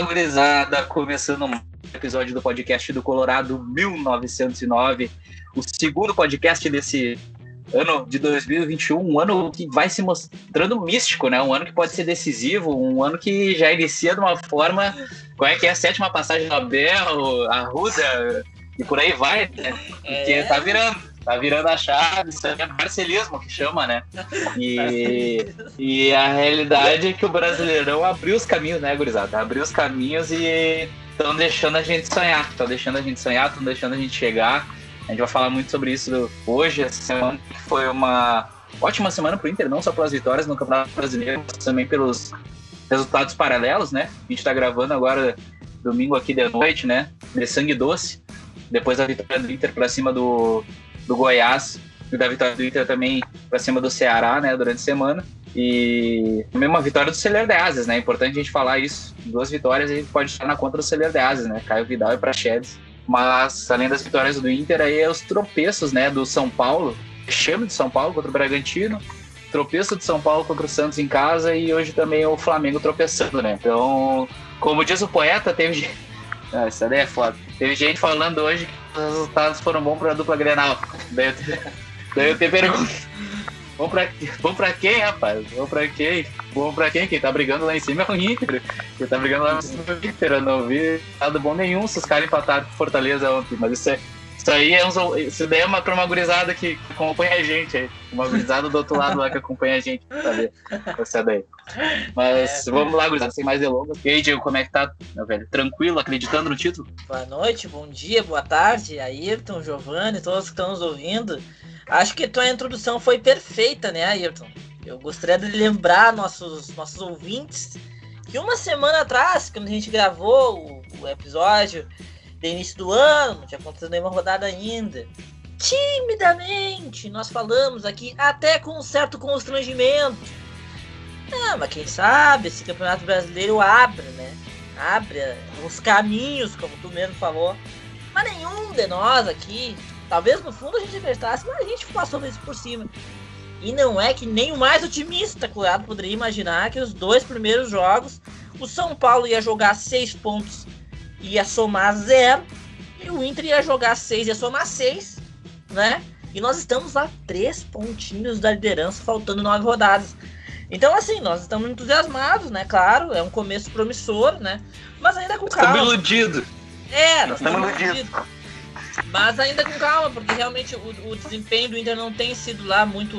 Fala, gurizada! Começando um episódio do podcast do Colorado 1909, o segundo podcast desse ano de 2021, um ano que vai se mostrando místico, né? Um ano que pode ser decisivo, um ano que já inicia de uma forma. Qual é que é a sétima passagem do Abel, a Ruda, e por aí vai, né? Porque é. tá virando tá virando a chave, isso é marcelismo que chama, né? E, e a realidade é que o Brasileirão abriu os caminhos, né, gurizada? Abriu os caminhos e estão deixando a gente sonhar, estão deixando a gente sonhar, estão deixando a gente chegar. A gente vai falar muito sobre isso hoje, essa semana que foi uma ótima semana para o Inter, não só pelas vitórias no Campeonato Brasileiro, mas também pelos resultados paralelos, né? A gente está gravando agora domingo aqui de noite, né? De sangue doce, depois da vitória do Inter para cima do, do Goiás e da vitória do Inter também para cima do Ceará, né, durante a semana. E também uma vitória do Celer de Ases, né? É importante a gente falar isso. Duas vitórias a gente pode estar na conta do Celer de Ases, né? Caio Vidal e Praxedes. Mas, além das vitórias do Inter, aí é os tropeços, né? Do São Paulo. Chame de São Paulo contra o Bragantino. Tropeço de São Paulo contra o Santos em casa. E hoje também o Flamengo tropeçando, né? Então, como diz o poeta, teve. Ah, isso daí é foda. Teve gente falando hoje que os resultados foram bons para a dupla Grenal. Daí eu te, daí eu pergunto. Bom pra, bom pra quem, rapaz? Bom pra quem? Bom pra quem? Quem tá brigando lá em cima é o Inter. Quem tá brigando lá em cima é o Inter. Eu não vi nada bom nenhum se os caras empataram com Fortaleza ontem. Mas isso, é, isso aí é, um, isso daí é uma, pra uma gurizada que acompanha a gente aí. Uma gurizada do outro lado lá que acompanha a gente pra saber. Essa daí. Mas é. vamos lá, gurizada, sem mais delongas. E aí, Diego, como é que tá, meu velho? Tranquilo, acreditando no título? Boa noite, bom dia, boa tarde, Ayrton, Giovanni, todos que estão nos ouvindo. Acho que tua introdução foi perfeita, né, Ayrton? Eu gostaria de lembrar nossos, nossos ouvintes que uma semana atrás, quando a gente gravou o, o episódio de início do ano, não tinha acontecido nenhuma rodada ainda, timidamente nós falamos aqui, até com um certo constrangimento. Ah, mas quem sabe esse campeonato brasileiro abre, né? Abre os caminhos, como tu mesmo falou. Mas nenhum de nós aqui Talvez no fundo a gente acreditasse, mas a gente passou isso por cima. E não é que nem o mais otimista curado poderia imaginar que os dois primeiros jogos o São Paulo ia jogar seis pontos ia somar zero. E o Inter ia jogar seis e ia somar seis, né? E nós estamos a três pontinhos da liderança, faltando nove rodadas. Então, assim, nós estamos entusiasmados, né? Claro, é um começo promissor, né? Mas ainda com calma. Estamos iludidos. É, nós estamos iludidos. Mas ainda com calma, porque realmente o, o, desempenho do Inter não tem sido lá muito,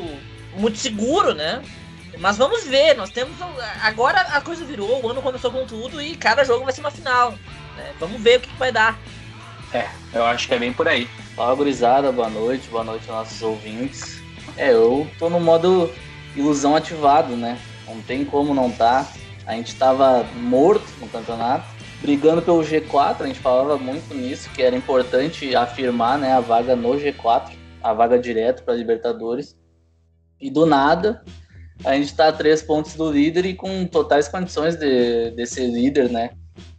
muito seguro, né? Mas vamos ver, nós temos. Agora a coisa virou, o ano começou com tudo e cada jogo vai ser uma final. Né? Vamos ver o que, que vai dar. É, eu acho que é bem por aí. Fala, gurizada, boa noite, boa noite aos nossos ouvintes. É, eu tô no modo ilusão ativado, né? Não tem como não tá. A gente tava morto no campeonato brigando pelo G4, a gente falava muito nisso, que era importante afirmar né, a vaga no G4, a vaga direto para Libertadores. E do nada, a gente está a três pontos do líder e com totais condições de, de ser líder, né?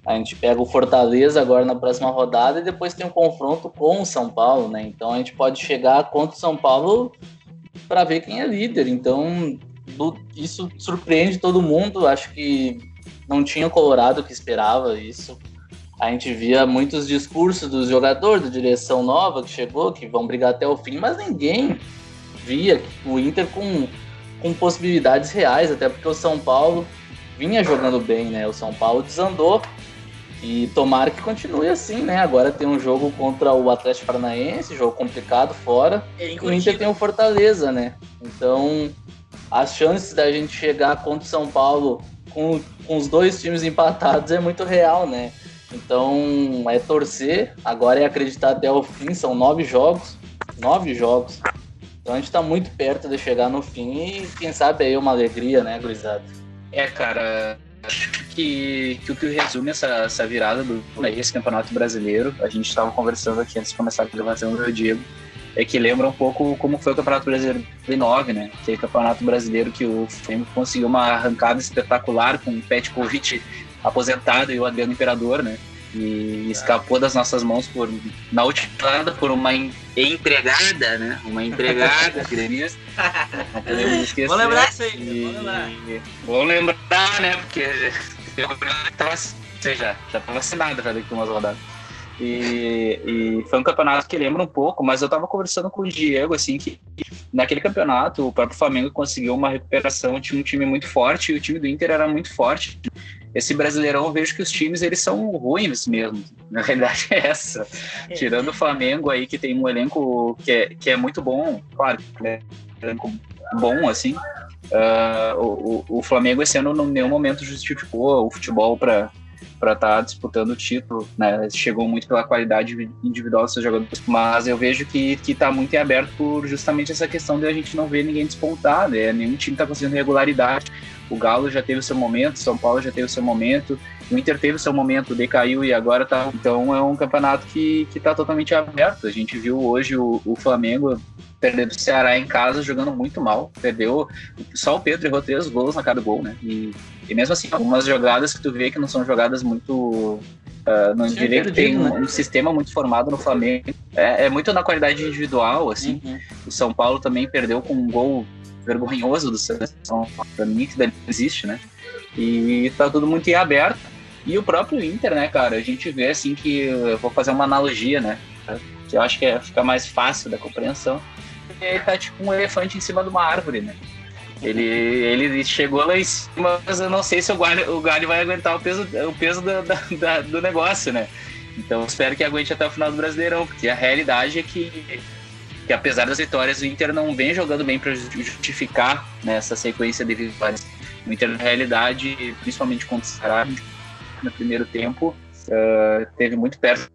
A gente pega o Fortaleza agora na próxima rodada e depois tem um confronto com o São Paulo, né? Então a gente pode chegar contra o São Paulo para ver quem é líder. Então do, isso surpreende todo mundo. Acho que não tinha o Colorado que esperava isso. A gente via muitos discursos dos jogadores, da direção nova que chegou, que vão brigar até o fim, mas ninguém via o Inter com, com possibilidades reais, até porque o São Paulo vinha jogando bem, né? O São Paulo desandou e tomara que continue assim, né? Agora tem um jogo contra o Atlético Paranaense, jogo complicado fora. É o Inter tem o Fortaleza, né? Então, as chances da gente chegar contra o São Paulo com, com os dois times empatados é muito real, né? Então é torcer, agora é acreditar até o fim, são nove jogos, nove jogos. Então a gente tá muito perto de chegar no fim e quem sabe aí uma alegria, né, gurizada? É, cara, acho que, que o que resume essa, essa virada do esse campeonato brasileiro, a gente estava conversando aqui antes de começar a gravação do Diego, é que lembra um pouco como foi o Campeonato Brasileiro de 9, né? Que é o Campeonato Brasileiro que o Flamengo conseguiu uma arrancada espetacular com o Petkovic aposentado e o Adriano Imperador, né? E escapou das nossas mãos por na última por uma empregada, né? Uma empregada gremista. Vou lembrar isso aí, e... vou lembrar. Vou lembrar, né? Porque eu tava, já, já tava assinada já daqui umas rodadas. E, e, foi um campeonato que lembra um pouco, mas eu tava conversando com o Diego, assim, que naquele campeonato o próprio Flamengo conseguiu uma recuperação, tinha um time muito forte e o time do Inter era muito forte esse Brasileirão eu vejo que os times eles são ruins mesmo. Na realidade é essa. É. Tirando o Flamengo aí, que tem um elenco que é, que é muito bom, claro, né? elenco bom, assim. Uh, o, o Flamengo esse ano, em nenhum momento, justificou o futebol para para estar tá disputando o título, né? Chegou muito pela qualidade individual dos seus jogadores, mas eu vejo que que está muito em aberto por justamente essa questão de a gente não ver ninguém despontar, né? Nenhum time está conseguindo regularidade. O Galo já teve o seu momento, São Paulo já teve o seu momento, o Inter teve o seu momento, decaiu e agora tá. Então é um campeonato que que está totalmente aberto. A gente viu hoje o, o Flamengo perdendo o Ceará em casa, jogando muito mal. Perdeu. Só o Pedro errou três gols na cada gol, né? E, e mesmo assim, algumas jogadas que tu vê que não são jogadas muito. Uh, no direito tem um, né? um, sistema muito formado no Flamengo. É, é muito na qualidade individual, assim. Uhum. O São Paulo também perdeu com um gol vergonhoso do Santos, para mim que existe, né? E tá tudo muito em aberto. E o próprio Inter, né, cara? A gente vê assim que eu vou fazer uma analogia, né? Que eu acho que é, fica mais fácil da compreensão ele tá tipo um elefante em cima de uma árvore, né? Ele, ele chegou lá em cima, mas eu não sei se o galho, o galho vai aguentar o peso, o peso do negócio, né? Então espero que aguente até o final do Brasileirão, porque a realidade é que, que apesar das vitórias, o Inter não vem jogando bem para justificar né, essa sequência de vitórias. O Inter, na realidade, principalmente contra o Ceará, no primeiro tempo, uh, teve muito perto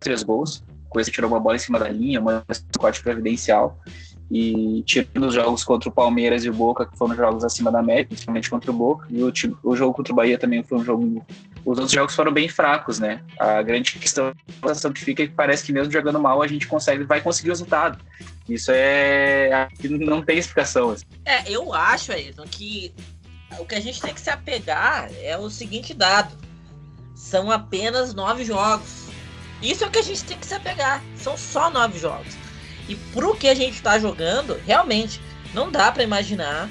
três gols coisa tirou uma bola em cima da linha, uma corte providencial. E tirando os jogos contra o Palmeiras e o Boca, que foram jogos acima da média, principalmente contra o Boca, e o, o jogo contra o Bahia também foi um jogo. Os outros jogos foram bem fracos, né? A grande questão que fica é que parece que mesmo jogando mal a gente consegue, vai conseguir o resultado. Isso é. não tem explicação. Assim. É, eu acho, Ayrton, que o que a gente tem que se apegar é o seguinte dado: são apenas nove jogos isso é o que a gente tem que se apegar. São só nove jogos. E pro que a gente tá jogando, realmente, não dá para imaginar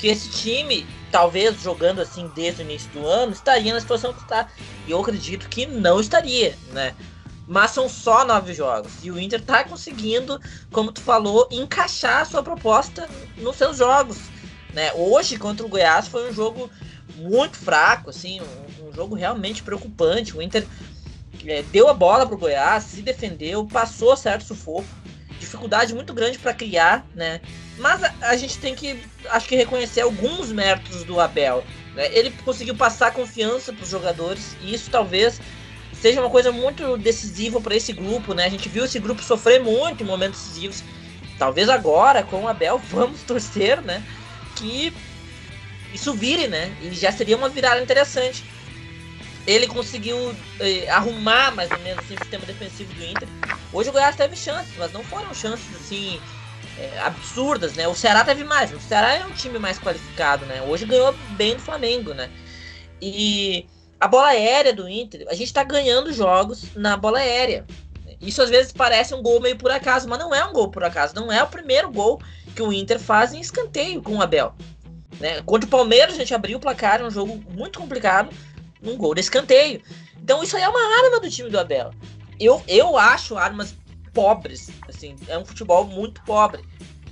que esse time, talvez jogando assim desde o início do ano, estaria na situação que está. E eu acredito que não estaria, né? Mas são só nove jogos. E o Inter tá conseguindo, como tu falou, encaixar a sua proposta nos seus jogos. Né? Hoje, contra o Goiás, foi um jogo muito fraco, assim, um, um jogo realmente preocupante. O Inter é, deu a bola pro Goiás, se defendeu, passou certo sufoco, dificuldade muito grande para criar, né? Mas a, a, gente tem que, acho que reconhecer alguns méritos do Abel. Né? Ele conseguiu passar confiança para os jogadores e isso talvez seja uma coisa muito decisiva para esse grupo, né? A gente viu esse grupo sofrer muito em momentos decisivos. Talvez agora com o Abel vamos torcer, né? Que isso vire, né? E já seria uma virada interessante ele conseguiu eh, arrumar mais ou menos assim, o sistema defensivo do Inter. Hoje o Goiás teve chances, mas não foram chances assim eh, absurdas, né? O Ceará teve mais. O Ceará é um time mais qualificado, né? Hoje ganhou bem do Flamengo, né? E a bola aérea do Inter, a gente tá ganhando jogos na bola aérea. Isso às vezes parece um gol meio por acaso, mas não é um gol por acaso. Não é o primeiro gol que o Inter faz em escanteio com o Abel. Né? Contra o Palmeiras a gente abriu o placar, é um jogo muito complicado um gol de escanteio. Então isso aí é uma arma do time do Abel. Eu, eu acho armas pobres, assim, é um futebol muito pobre.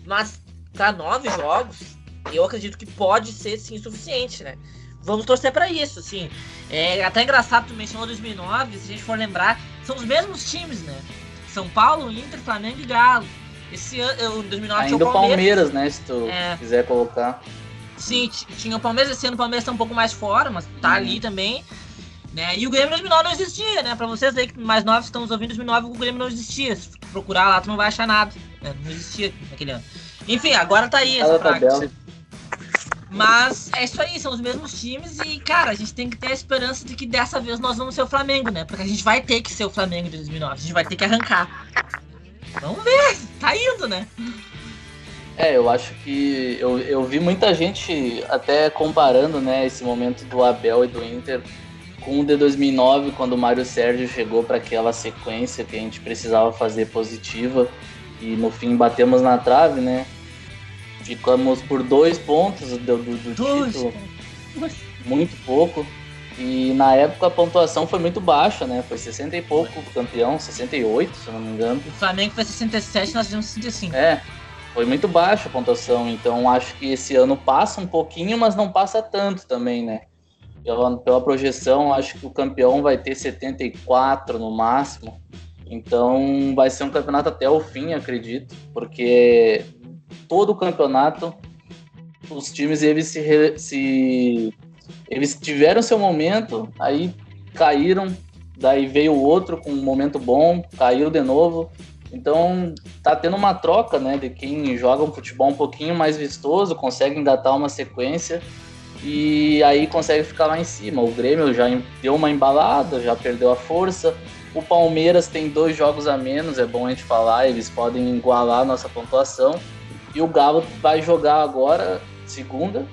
Mas para nove jogos, eu acredito que pode ser sim suficiente, né? Vamos torcer para isso, assim. É até engraçado tu mencionou 2009, se a gente for lembrar, são os mesmos times, né? São Paulo, Inter, Flamengo e Galo. Esse ano, 2009 Ainda o Palmeiras, Palmeiras, né? Se tu é. quiser colocar. Sim, tinha o Palmeiras esse ano, o Palmeiras tá um pouco mais fora, mas tá uhum. ali também. Né? E o Grêmio 2009 não existia, né? Pra vocês aí que mais novos estão nos ouvindo, 2009 o Grêmio não existia. Se procurar lá, tu não vai achar nada. Né? Não existia naquele ano. Enfim, agora tá aí essa prática. Mas é isso aí, são os mesmos times e, cara, a gente tem que ter a esperança de que dessa vez nós vamos ser o Flamengo, né? Porque a gente vai ter que ser o Flamengo de 2009, a gente vai ter que arrancar. Vamos ver, tá indo, né? É, eu acho que eu, eu vi muita gente até comparando, né, esse momento do Abel e do Inter com o de 2009, quando o Mário Sérgio chegou para aquela sequência que a gente precisava fazer positiva e no fim batemos na trave, né? Ficamos por dois pontos do, do, do título, muito pouco. E na época a pontuação foi muito baixa, né? Foi 60 e pouco campeão, 68, se eu não me engano. O Flamengo foi 67, nós tivemos 65. É, foi muito baixa a pontuação, então acho que esse ano passa um pouquinho, mas não passa tanto também, né? Pela, projeção, acho que o campeão vai ter 74 no máximo. Então vai ser um campeonato até o fim, acredito, porque todo o campeonato os times eles se, se eles tiveram seu momento, aí caíram, daí veio outro com um momento bom, caiu de novo. Então tá tendo uma troca, né, de quem joga um futebol um pouquinho mais vistoso, consegue engatar uma sequência e aí consegue ficar lá em cima. O Grêmio já deu uma embalada, já perdeu a força. O Palmeiras tem dois jogos a menos, é bom a gente falar, eles podem igualar a nossa pontuação. E o Galo vai jogar agora, segunda,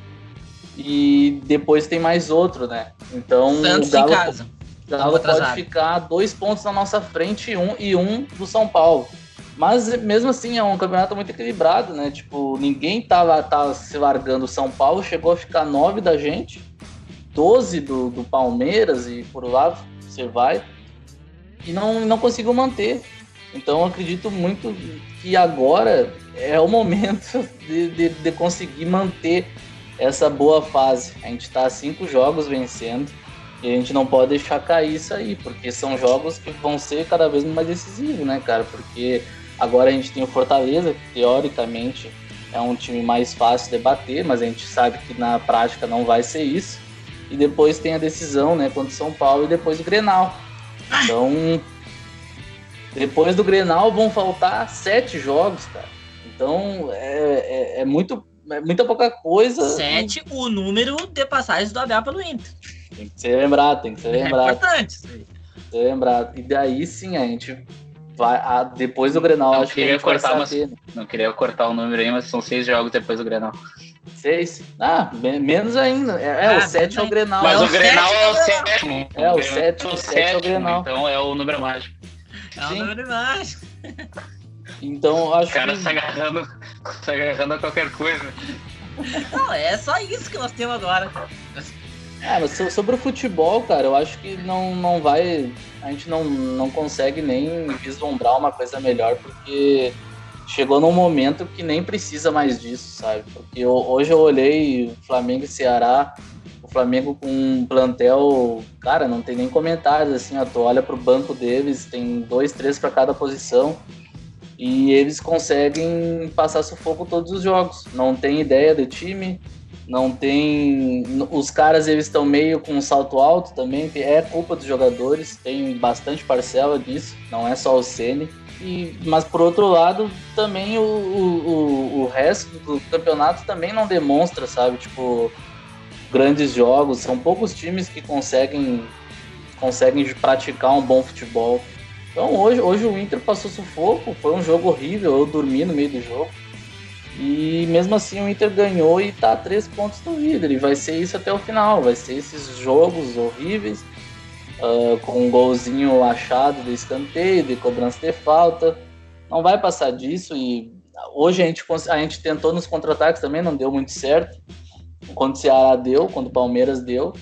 e depois tem mais outro, né? Então Santos o Galo, em casa. o Galo pode ficar dois pontos na nossa frente e um, e um do São Paulo. Mas mesmo assim é um campeonato muito equilibrado, né? Tipo, ninguém tava, tava se largando. O São Paulo chegou a ficar nove da gente, 12 do, do Palmeiras e por lá você vai. E não, não conseguiu manter. Então acredito muito que agora é o momento de, de, de conseguir manter essa boa fase. A gente está cinco jogos vencendo e a gente não pode deixar cair isso aí, porque são jogos que vão ser cada vez mais decisivos, né, cara? Porque agora a gente tem o Fortaleza, que teoricamente é um time mais fácil de bater, mas a gente sabe que na prática não vai ser isso. E depois tem a decisão, né, contra o São Paulo e depois o Grenal. Então, depois do Grenal vão faltar sete jogos, cara. Então, é, é, é muito é muita pouca coisa. Sete, o número de passagens do Abel pelo Inter. Tem que ser lembrado, tem que ser lembrado. É importante isso aí. Ser lembrado. E daí sim a gente vai. A, depois do Grenal, não acho queria que cortar, vai mas, né? Não queria cortar o número aí, mas são seis jogos depois do Grenal. Seis? Ah, me- menos ainda. É, é, Ah, o sete é o Grenal. Mas é o o Grenal é o sétimo, sétimo. É, o sétimo, é o sete é o sétimo, Grenal. Então é o número mágico. É Sim. número mágico. Então acho O cara que. tá agarrando, tá agarrando a qualquer coisa. Não, é só isso que nós temos agora. É, mas so- sobre o futebol, cara, eu acho que não, não vai. A gente não, não consegue nem vislumbrar uma coisa melhor, porque chegou num momento que nem precisa mais disso, sabe? Porque eu- hoje eu olhei Flamengo e Ceará, o Flamengo com um plantel, cara, não tem nem comentários, assim, ó, tu olha pro banco deles, tem dois, três para cada posição. E eles conseguem passar sufoco todos os jogos. Não tem ideia de time, não tem. Os caras eles estão meio com um salto alto também, é culpa dos jogadores, tem bastante parcela disso, não é só o Ceni. E, mas por outro lado, também o, o, o- o resto do campeonato também não demonstra, sabe? Tipo, grandes jogos. São poucos times que conseguem, conseguem praticar um bom futebol. Então hoje, hoje o Inter passou sufoco, foi um jogo horrível, eu dormi no meio do jogo. E mesmo assim o Inter ganhou e tá a três pontos do líder. E vai ser isso até o final. Vai ser esses jogos horríveis, ah, com um golzinho achado de escanteio, de cobrança de falta. Não vai passar disso. E hoje a gente, a gente tentou nos contra-ataques também, não deu muito certo. Quando o Ceará deu, quando o Palmeiras deu.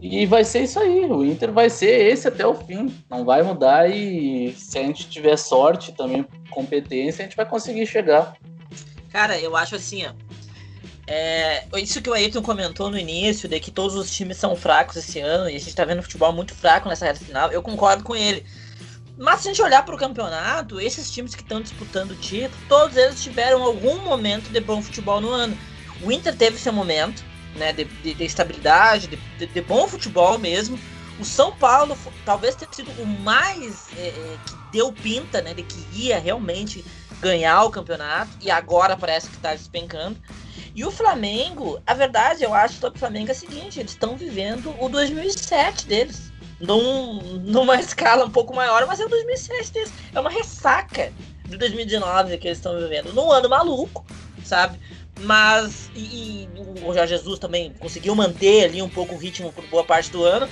E vai ser isso aí. O Inter vai ser esse até o fim. Não vai mudar. E se a gente tiver sorte também, competência, a gente vai conseguir chegar. Cara, eu acho assim, ó. É, isso que o Ayrton comentou no início, de que todos os times são fracos esse ano, e a gente tá vendo futebol muito fraco nessa reta final, eu concordo com ele. Mas se a gente olhar pro campeonato, esses times que estão disputando o título, todos eles tiveram algum momento de bom futebol no ano. O Inter teve seu momento, né, de, de- de estabilidade, de, de- bom futebol mesmo. O São Paulo talvez tenha sido o mais é, é, que deu pinta, né, de que ia realmente ganhar o campeonato e agora parece que está despencando. E o Flamengo, a verdade, eu acho sobre o Flamengo é a seguinte: eles estão vivendo o 2007 deles. Num, numa escala um pouco maior, mas é o 2007 deles. É uma ressaca de 2019 que eles estão vivendo. Num ano maluco, sabe? Mas. E, e o Jorge Jesus também conseguiu manter ali um pouco o ritmo por boa parte do ano.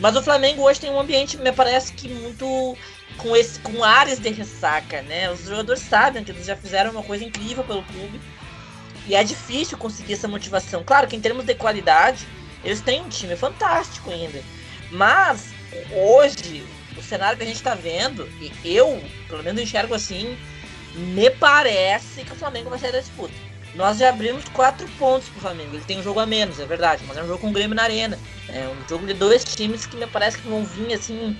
Mas o Flamengo hoje tem um ambiente, me parece que muito com esse com áreas de ressaca, né? Os jogadores sabem que eles já fizeram uma coisa incrível pelo clube. E é difícil conseguir essa motivação. Claro que em termos de qualidade, eles têm um time fantástico ainda. Mas hoje, o cenário que a gente está vendo, e eu, pelo menos enxergo assim, me parece que o Flamengo vai sair da disputa. Nós já abrimos quatro pontos pro Flamengo. Ele tem um jogo a menos, é verdade, mas é um jogo com o Grêmio na Arena. É um jogo de dois times que me parece que vão vir assim.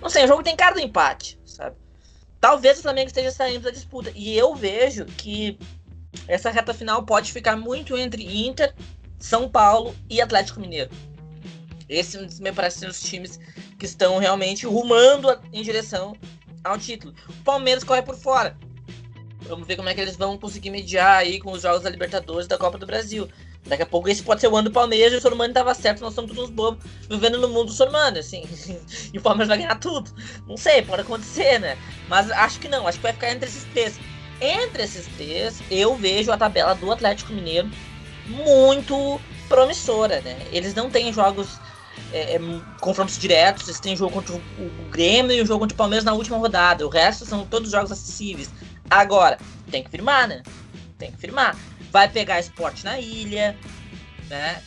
Não sei, o jogo tem cara do empate, sabe? Talvez o Flamengo esteja saindo da disputa. E eu vejo que essa reta final pode ficar muito entre Inter, São Paulo e Atlético Mineiro. Esses me parecem os times que estão realmente rumando em direção ao título. O Palmeiras corre por fora. Vamos ver como é que eles vão conseguir mediar aí com os jogos da Libertadores da Copa do Brasil. Daqui a pouco esse pode ser o ano do Palmeiras o Sormani tava certo, nós somos todos bobos vivendo no mundo do Sormani, assim. e o Palmeiras vai ganhar tudo. Não sei, pode acontecer, né? Mas acho que não, acho que vai ficar entre esses três. Entre esses três, eu vejo a tabela do Atlético Mineiro muito promissora, né? Eles não têm jogos é, é, confrontos diretos, eles têm jogo contra o Grêmio e o jogo contra o Palmeiras na última rodada. O resto são todos jogos acessíveis. Agora, tem que firmar, né? Tem que firmar. Vai pegar esporte na ilha, né?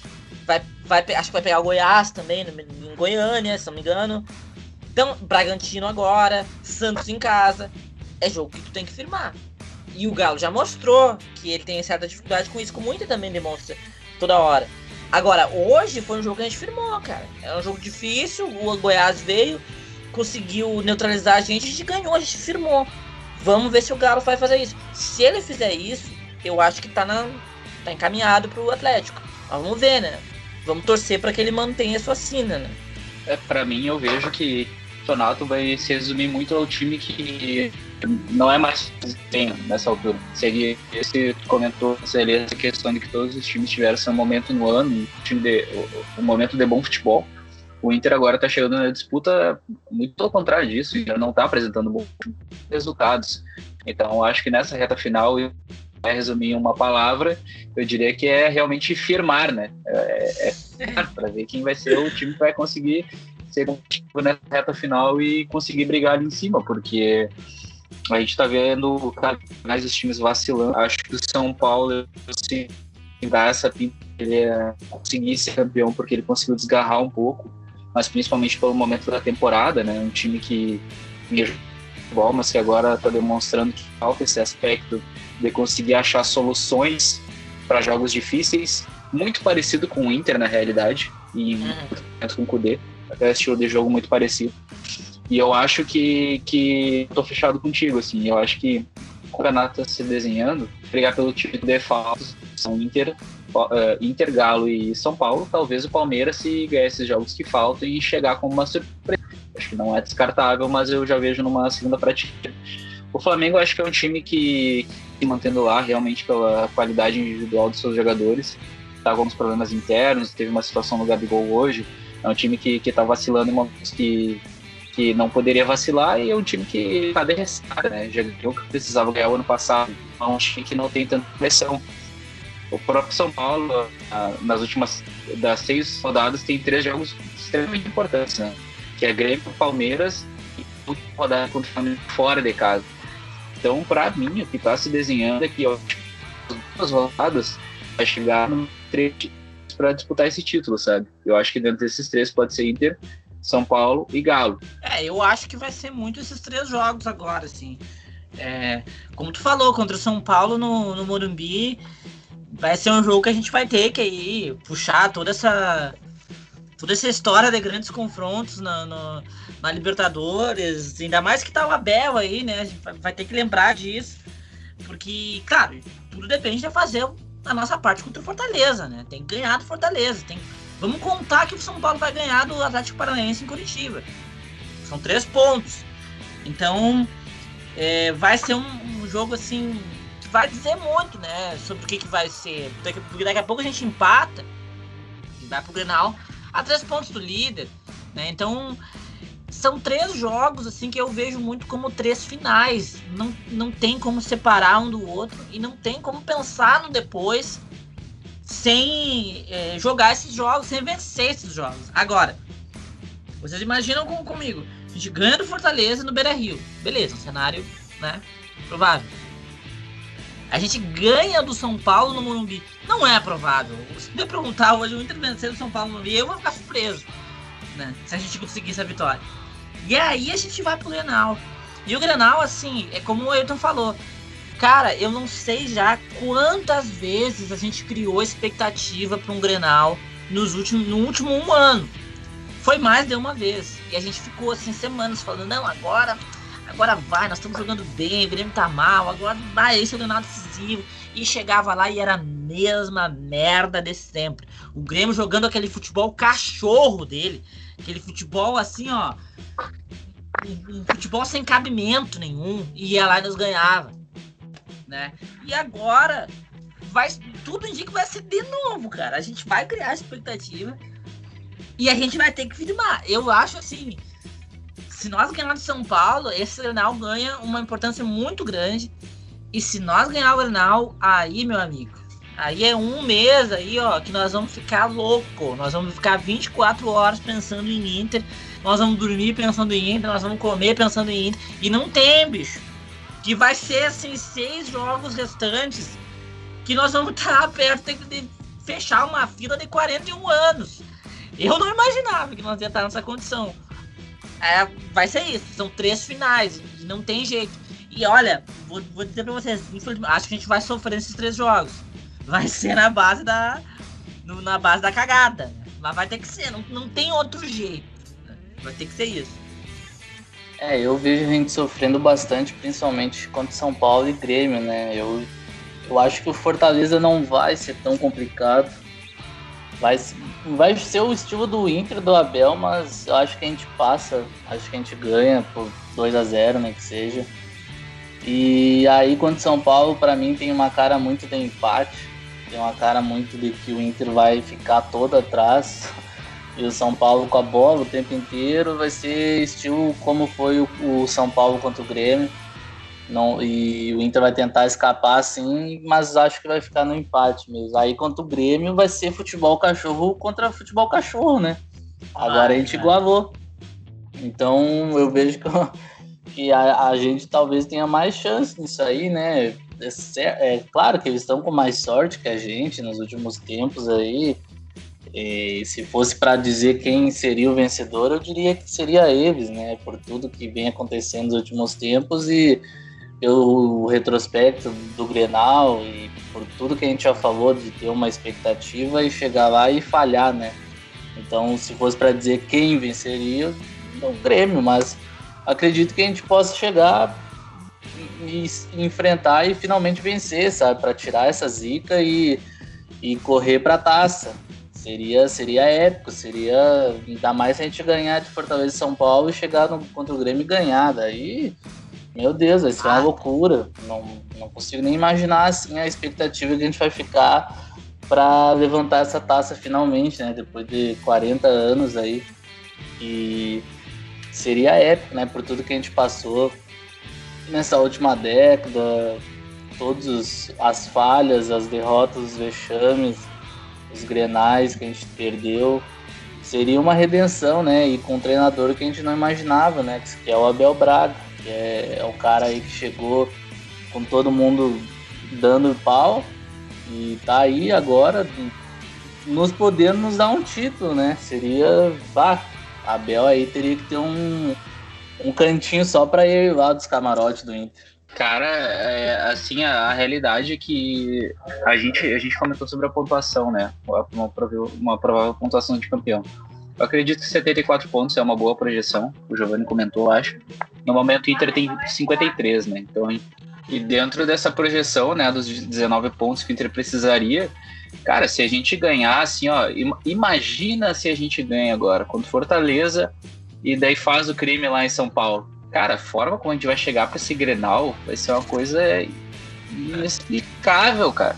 Vai, vai, acho que vai pegar Goiás também, em Goiânia, se não me engano. Então, Bragantino agora, Santos em casa. É jogo que tu tem que firmar. E o Galo já mostrou que ele tem certa dificuldade com isso, como Inter também demonstra toda hora. Agora, hoje foi um jogo que a gente firmou, cara. É um jogo difícil, o Goiás veio, conseguiu neutralizar a gente, a gente ganhou, a gente firmou. Vamos ver se o Galo vai fazer isso. Se ele fizer isso, eu acho que tá, na, tá encaminhado pro Atlético. Mas vamos ver, né? Vamos torcer para que ele mantenha sua sina, né? É, para mim, eu vejo que o Sonato vai se resumir muito ao time que não é mais desempenho nessa altura. Seria esse comentou seria essa questão de que todos os times tiveram seu momento no ano, um, de, um momento de bom futebol. O Inter agora está chegando na disputa muito ao contrário disso, já não está apresentando bons resultados. Então, acho que nessa reta final, resumir em uma palavra, eu diria que é realmente firmar, né? É, é para ver quem vai ser o time que vai conseguir ser competitivo nessa reta final e conseguir brigar ali em cima, porque a gente está vendo mais os times vacilando. Acho que o São Paulo, assim, dá essa pinta ele é conseguir ser campeão porque ele conseguiu desgarrar um pouco mas principalmente pelo momento da temporada, né? Um time que futebol, mas que agora está demonstrando que falta esse aspecto de conseguir achar soluções para jogos difíceis, muito parecido com o Inter na realidade e uhum. com o Kudê, até estilo de jogo muito parecido. E eu acho que que tô fechado contigo assim, eu acho que o campeonato está se desenhando, brigar pelo título de faltas são Inter uh, Inter, Galo e São Paulo, talvez o Palmeiras, se ganhar esses jogos que faltam e chegar como uma surpresa. Acho que não é descartável, mas eu já vejo numa segunda prateleira. O Flamengo acho que é um time que, se mantendo lá realmente pela qualidade individual dos seus jogadores. Tá com alguns problemas internos, teve uma situação no Gabigol hoje. É um time que, que tá vacilando em momentos que, que não poderia vacilar e é um time que tá de ressaca, né? Já ganhou que precisava ganhar o ano passado. É um time que não tem tanta pressão. O próprio São Paulo, nas últimas das seis rodadas, tem três jogos extremamente importantes, né? Que é Grêmio, Palmeiras e rodada contra o Flamengo fora de casa. Então, para mim, o que está se desenhando é que ó, as duas rodadas vai chegar no três para disputar esse título, sabe? Eu acho que dentro desses três pode ser Inter, São Paulo e Galo. É, eu acho que vai ser muito esses três jogos agora, assim. É, como tu falou, contra o São Paulo no, no Morumbi, vai ser um jogo que a gente vai ter que aí puxar toda essa toda essa história de grandes confrontos na, no, na Libertadores, ainda mais que tá o Abel aí, né? A gente vai, ter que lembrar disso. Porque, claro, tudo depende de fazer a nossa parte contra o Fortaleza, né? Tem que ganhar do Fortaleza. Tem... Vamos contar que o São Paulo vai ganhar do Atlético Paranaense em Curitiba. São três pontos. Então, é, vai ser um, um jogo assim vai dizer muito, né? Sobre o que, que vai ser. Porque daqui a pouco a gente empata e vai pro Grenal a três pontos do líder, né? Então são três jogos assim que eu vejo muito como três finais. Não, não tem como separar um do outro e não tem como pensar no depois sem é, jogar esses jogos, sem vencer esses jogos. Agora, Vocês imaginam com, comigo? A gente ganha do Fortaleza no Beira Rio. Beleza, um cenário, né? Provável. A gente ganha do São Paulo no Morumbi. Não é provável. Se me perguntar hoje o Inter vencer do São Paulo Morumbi, eu vou ficar surpreso. Né? Se a gente conseguir essa vitória. E aí a gente vai pro Grenal. E o Grenal, assim, é como o Ayrton falou. Cara, eu não sei já quantas vezes a gente criou expectativa para um Grenal nos últimos, no último um ano. Foi mais de uma vez. E a gente ficou assim semanas falando, não, agora, agora vai, nós estamos jogando bem, o Grêmio tá mal, agora vai, esse é o Grenal decisivo. E chegava lá e era a mesma merda de sempre. O Grêmio jogando aquele futebol cachorro dele. Aquele futebol assim, ó. Um, futebol sem cabimento nenhum. E ia lá e nos ganhava né? E agora vai tudo indica que vai ser de novo, cara. A gente vai criar expectativa e a gente vai ter que firmar. Eu acho assim, se nós ganharmos São Paulo, esse Grenal ganha uma importância muito grande. E se nós ganhar o Grenal, aí, meu amigo, aí é um mês aí, ó, que nós vamos ficar louco. Nós vamos ficar 24 horas pensando em Inter. Nós vamos dormir pensando em Inter, nós vamos comer pensando em Inter. E não tem, bicho que vai ser assim seis jogos restantes que nós vamos estar perto de fechar uma fila de 41 anos. Eu não imaginava que nós ia estar nessa condição. É, vai ser isso, são três finais, não tem jeito. E olha, vou, vou dizer pra vocês, acho que a gente vai sofrer nesses três jogos. Vai ser na base da. No, na base da cagada. Mas vai ter que ser, não, não tem outro jeito. Vai ter que ser isso. É, eu vejo a gente sofrendo bastante, principalmente contra São Paulo e Grêmio, né? Eu, eu acho que o Fortaleza não vai ser tão complicado. Vai, vai ser o estilo do Inter do Abel, mas eu acho que a gente passa, acho que a gente ganha por 2 a 0 né, que seja. E aí contra São Paulo, para mim, tem uma cara muito de empate, tem uma cara muito de que o Inter vai ficar todo atrás e o São Paulo com a bola o tempo inteiro vai ser estilo como foi o, o São Paulo contra o Grêmio. Não, e o Inter vai tentar escapar assim, mas acho que vai ficar no empate mesmo. Aí contra o Grêmio vai ser futebol cachorro contra futebol cachorro, né? Agora ah, a gente é. igualou. Então eu vejo que, que a, a, gente talvez tenha mais chance nisso aí, né? É, é claro que eles estão com mais sorte que a gente nos últimos tempos aí. E se fosse para dizer quem seria o vencedor, eu diria que seria eles, né? Por tudo que vem acontecendo nos últimos tempos e pelo retrospecto do Grenal e por tudo que a gente já falou de ter uma expectativa e chegar lá e falhar, né? Então, se fosse para dizer quem venceria, o Grêmio, mas acredito que a gente possa chegar e, e enfrentar e finalmente vencer, sabe? Para tirar essa zica e, e correr para a taça. Seria, seria épico, seria. Ainda mais se a gente ganhar de Fortaleza e São Paulo e chegar no, contra o Grêmio e ganhar. Daí, meu Deus, vai ser uma ah. loucura. Não, não consigo nem imaginar assim a expectativa que a gente vai ficar para levantar essa taça finalmente, né? Depois de 40 anos aí. E seria épico, né? Por tudo que a gente passou nessa última década, todas as falhas, as derrotas, os vexames os grenais que a gente perdeu. Seria uma redenção, né? E com um treinador que a gente não imaginava, né? Que é o Abel Braga, que é, é o cara aí que chegou com todo mundo dando pau e tá aí agora nos podendo nos dar um título, né? Seria. Bah, Abel aí teria que ter um, um cantinho só para ir lá dos camarotes do Inter. Cara, é, assim, a, a, realidade é que a gente, a gente comentou sobre a pontuação, né? Uma, uma provável pontuação de campeão. Eu acredito que 74 pontos é uma boa projeção, o Giovanni comentou, acho. No momento o Inter tem 53, né? Então, e dentro dessa projeção, né, dos 19 pontos que o Inter precisaria, cara, se a gente ganhar, assim, ó, imagina se a gente ganha agora contra Fortaleza e daí faz o crime lá em São Paulo cara, a forma como a gente vai chegar para esse Grenal vai ser uma coisa inexplicável, cara.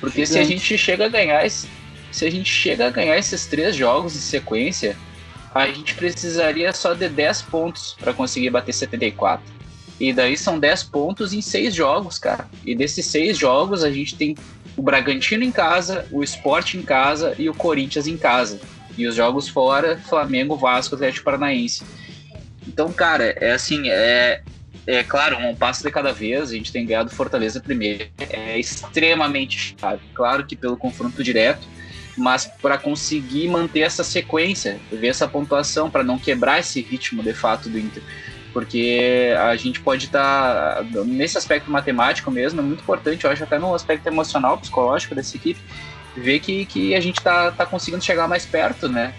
Porque Gigante. se a gente chega a ganhar esse, se a gente chega a ganhar esses três jogos em sequência, a gente precisaria só de 10 pontos para conseguir bater 74. E daí são 10 pontos em seis jogos, cara. E desses seis jogos a gente tem o Bragantino em casa, o Sport em casa e o Corinthians em casa. E os jogos fora, Flamengo, Vasco, Atlético Paranaense. Então, cara, é assim, é, é claro, um passo de cada vez, a gente tem ganhado Fortaleza primeiro. É extremamente chave. Claro que pelo confronto direto, mas para conseguir manter essa sequência, ver essa pontuação, para não quebrar esse ritmo de fato do Inter. Porque a gente pode estar, tá, nesse aspecto matemático mesmo, é muito importante, eu acho até no aspecto emocional, psicológico dessa equipe, ver que, que a gente está tá conseguindo chegar mais perto, né?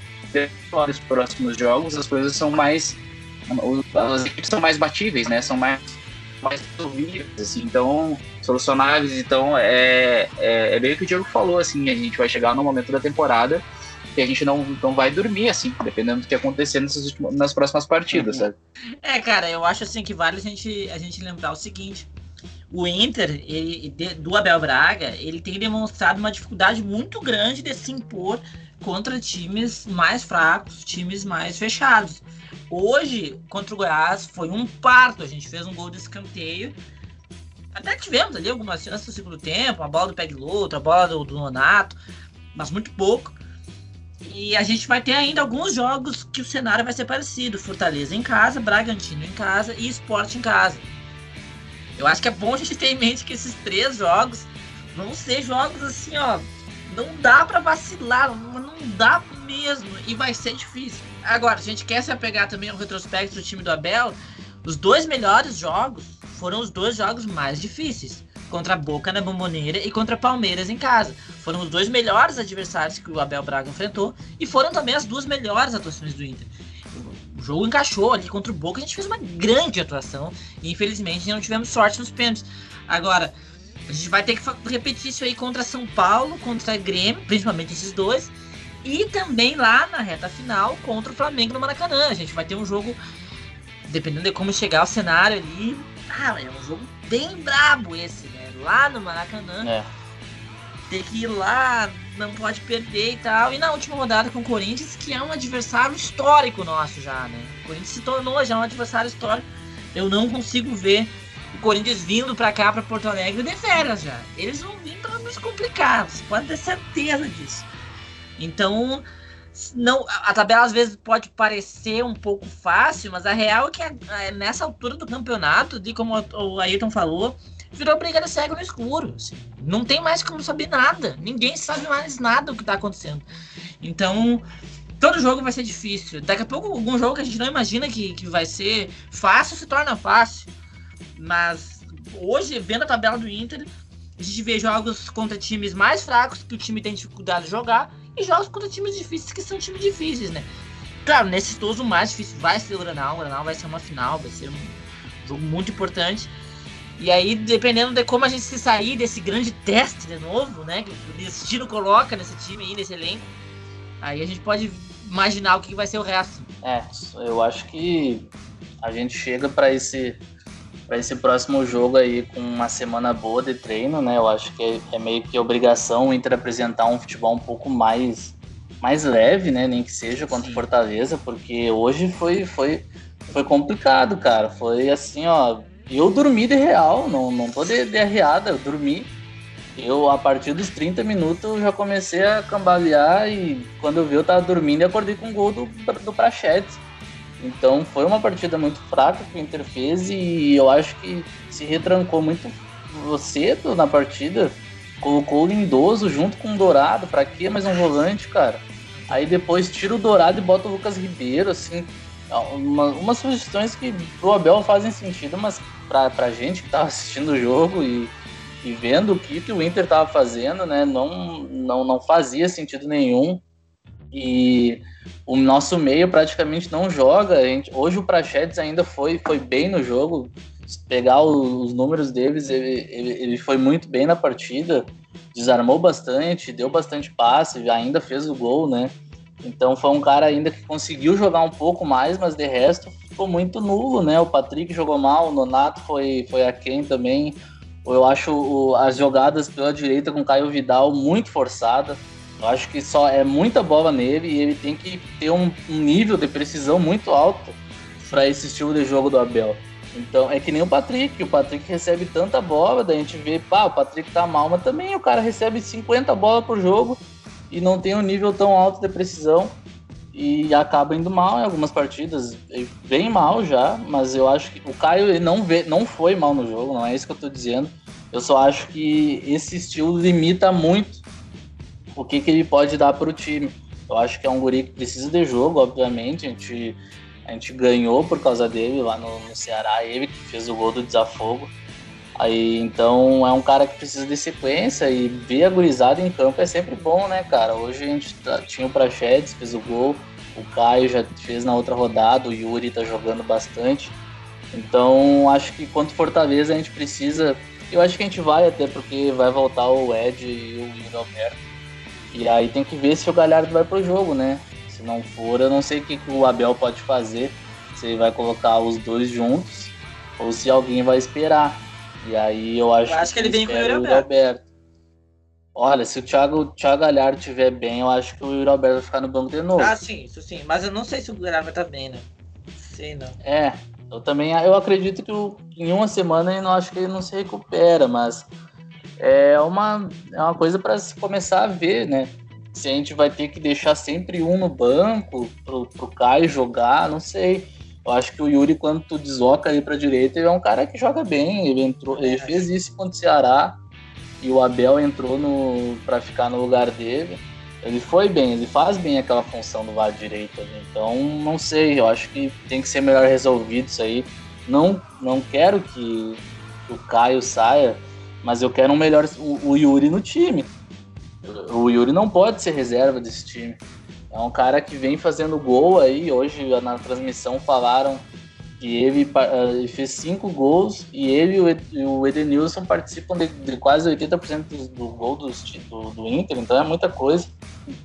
Nos próximos jogos as coisas são mais. As equipes são mais batíveis, né? São mais mais resolvíveis, assim, então, solucionáveis. Então, é, é, é bem o que o Diego falou, assim, a gente vai chegar no momento da temporada que a gente não, não vai dormir, assim, dependendo do que acontecer nessas nas próximas partidas, uhum. sabe? É, cara, eu acho, assim, que vale a gente, a gente lembrar o seguinte, o Inter, ele, do Abel Braga, ele tem demonstrado uma dificuldade muito grande de se impor contra times mais fracos, times mais fechados. Hoje, contra o Goiás, foi um parto. A gente fez um gol de escanteio. Até tivemos ali algumas chances no segundo tempo, a bola do Peglo, outra bola do, do Nonato, mas muito pouco. E a gente vai ter ainda alguns jogos que o cenário vai ser parecido: Fortaleza em casa, Bragantino em casa e Sport em casa. Eu acho que é bom a gente ter em mente que esses três jogos vão ser jogos assim, ó. Não dá para vacilar, não dá mesmo. E vai ser difícil. Agora, a gente quer se apegar também ao retrospecto do time do Abel. Os dois melhores jogos foram os dois jogos mais difíceis. Contra a Boca na Bomboneira e contra Palmeiras em casa. Foram os dois melhores adversários que o Abel Braga enfrentou. E foram também as duas melhores atuações do Inter. O jogo encaixou ali contra o Boca. A gente fez uma grande atuação. E infelizmente não tivemos sorte nos pênaltis. Agora, a gente vai ter que repetir isso aí contra São Paulo, contra Grêmio, principalmente esses dois e também lá na reta final contra o Flamengo no Maracanã. A gente vai ter um jogo, dependendo de como chegar o cenário ali. Ah, é um jogo bem brabo esse, né? Lá no Maracanã. É. Tem que ir lá, não pode perder e tal. E na última rodada com o Corinthians, que é um adversário histórico nosso já, né? O Corinthians se tornou já um adversário histórico. Eu não consigo ver o Corinthians vindo para cá, para Porto Alegre, de férias já. Eles vão vir para nos complicar, você pode ter certeza disso. Então, não, a tabela às vezes pode parecer um pouco fácil, mas a real é que é, nessa altura do campeonato, de como o Ayrton falou, virou briga de cego no escuro. Assim. Não tem mais como saber nada. Ninguém sabe mais nada do que está acontecendo. Então, todo jogo vai ser difícil. Daqui a pouco, algum jogo que a gente não imagina que, que vai ser fácil se torna fácil. Mas hoje, vendo a tabela do Inter, a gente vê jogos contra times mais fracos que o time tem dificuldade de jogar e jogos contra times difíceis que são times difíceis, né? Claro, nesses todos o mais difícil vai ser o Granal, o Granal vai ser uma final, vai ser um jogo muito importante. E aí, dependendo de como a gente se sair desse grande teste de novo, né? Que o destino coloca nesse time aí, nesse elenco, aí a gente pode imaginar o que vai ser o resto. É, eu acho que a gente chega para esse para esse próximo jogo aí com uma semana boa de treino, né? Eu acho que é, é, meio que obrigação o Inter apresentar um futebol um pouco mais mais leve, né? Nem que seja contra o Fortaleza, porque hoje foi foi foi complicado, cara. Foi assim, ó. Eu dormi de real, não, não tô de, de arreada, eu dormi. Eu, a partir dos 30 minutos, já comecei a cambalear e quando eu vi eu tava dormindo e acordei com o gol do, do Prachetes. Então foi uma partida muito fraca que o Inter fez e eu acho que se retrancou muito cedo na partida. Colocou o Lindoso junto com o Dourado. Pra quê mais um volante, cara? Aí depois tira o Dourado e bota o Lucas Ribeiro, assim. Uma, umas sugestões que pro Abel fazem sentido, mas pra, pra gente que tava assistindo o jogo e, e vendo o que, que o Inter tava fazendo, né? Não, não, não fazia sentido nenhum. E o nosso meio praticamente não joga. Gente, hoje o Prachedes ainda foi, foi bem no jogo. Se pegar os, números deles, ele, ele, ele, foi muito bem na partida, desarmou bastante, deu bastante passe, ainda fez o gol, né? Então foi um cara ainda que conseguiu jogar um pouco mais, mas de resto ficou muito nulo, né? O Patrick jogou mal, o Nonato foi, foi a quem também. Eu acho as jogadas pela direita com Caio Vidal muito forçada eu acho que só é muita bola nele e ele tem que ter um, um nível de precisão muito alto para esse estilo de jogo do Abel. Então é que nem o Patrick, o Patrick recebe tanta bola, daí a gente vê, pá, o Patrick tá mal, mas também o cara recebe 50 bolas por jogo e não tem um nível tão alto de precisão. e acaba indo mal em algumas partidas, bem mal já, mas eu acho que o Caio ele não, vê, não foi mal no jogo, não é isso que eu tô dizendo. Eu só acho que esse estilo limita muito o que, que ele pode dar para o time. Eu acho que é um guri que precisa de jogo, obviamente. A gente, a gente ganhou por causa dele lá no, no Ceará, ele que fez o gol do desafogo. Aí, então é um cara que precisa de sequência e ver a gurizada em campo é sempre bom, né, cara? Hoje a gente tá, tinha o Prachedes, fez o gol, o Caio já fez na outra rodada, o Yuri tá jogando bastante. Então acho que quanto Fortaleza a gente precisa. Eu acho que a gente vai até porque vai voltar o Ed e o Yuri Alberto. E aí tem que ver se o Galhardo vai pro jogo, né? Se não for, eu não sei o que, que o Abel pode fazer. Se ele vai colocar os dois juntos ou se alguém vai esperar. E aí eu acho, eu acho que, que ele vem com o Yuri Alberto. Alberto. Olha, se o Thiago, Thiago Galhardo estiver bem, eu acho que o Yuri Alberto vai ficar no banco de novo. Ah, sim, isso sim. Mas eu não sei se o Galhardo vai estar tá bem, né? Sei não. É, eu também eu acredito que em uma semana eu não acho que ele não se recupera, mas é uma, é uma coisa para se começar a ver, né? Se a gente vai ter que deixar sempre um no banco pro, pro Caio jogar, não sei. Eu acho que o Yuri, quando tu desloca ali pra direita, ele é um cara que joga bem. Ele, entrou, ele fez isso contra o Ceará e o Abel entrou no para ficar no lugar dele. Ele foi bem, ele faz bem aquela função do lado direito ali. Então, não sei, eu acho que tem que ser melhor resolvido isso aí. Não, não quero que o Caio saia, mas eu quero um melhor o, o Yuri no time. O Yuri não pode ser reserva desse time. É um cara que vem fazendo gol aí. Hoje na transmissão falaram que ele, ele fez cinco gols e ele e o Edenilson participam de, de quase 80% do, do gol do, do, Inter, então é muita coisa.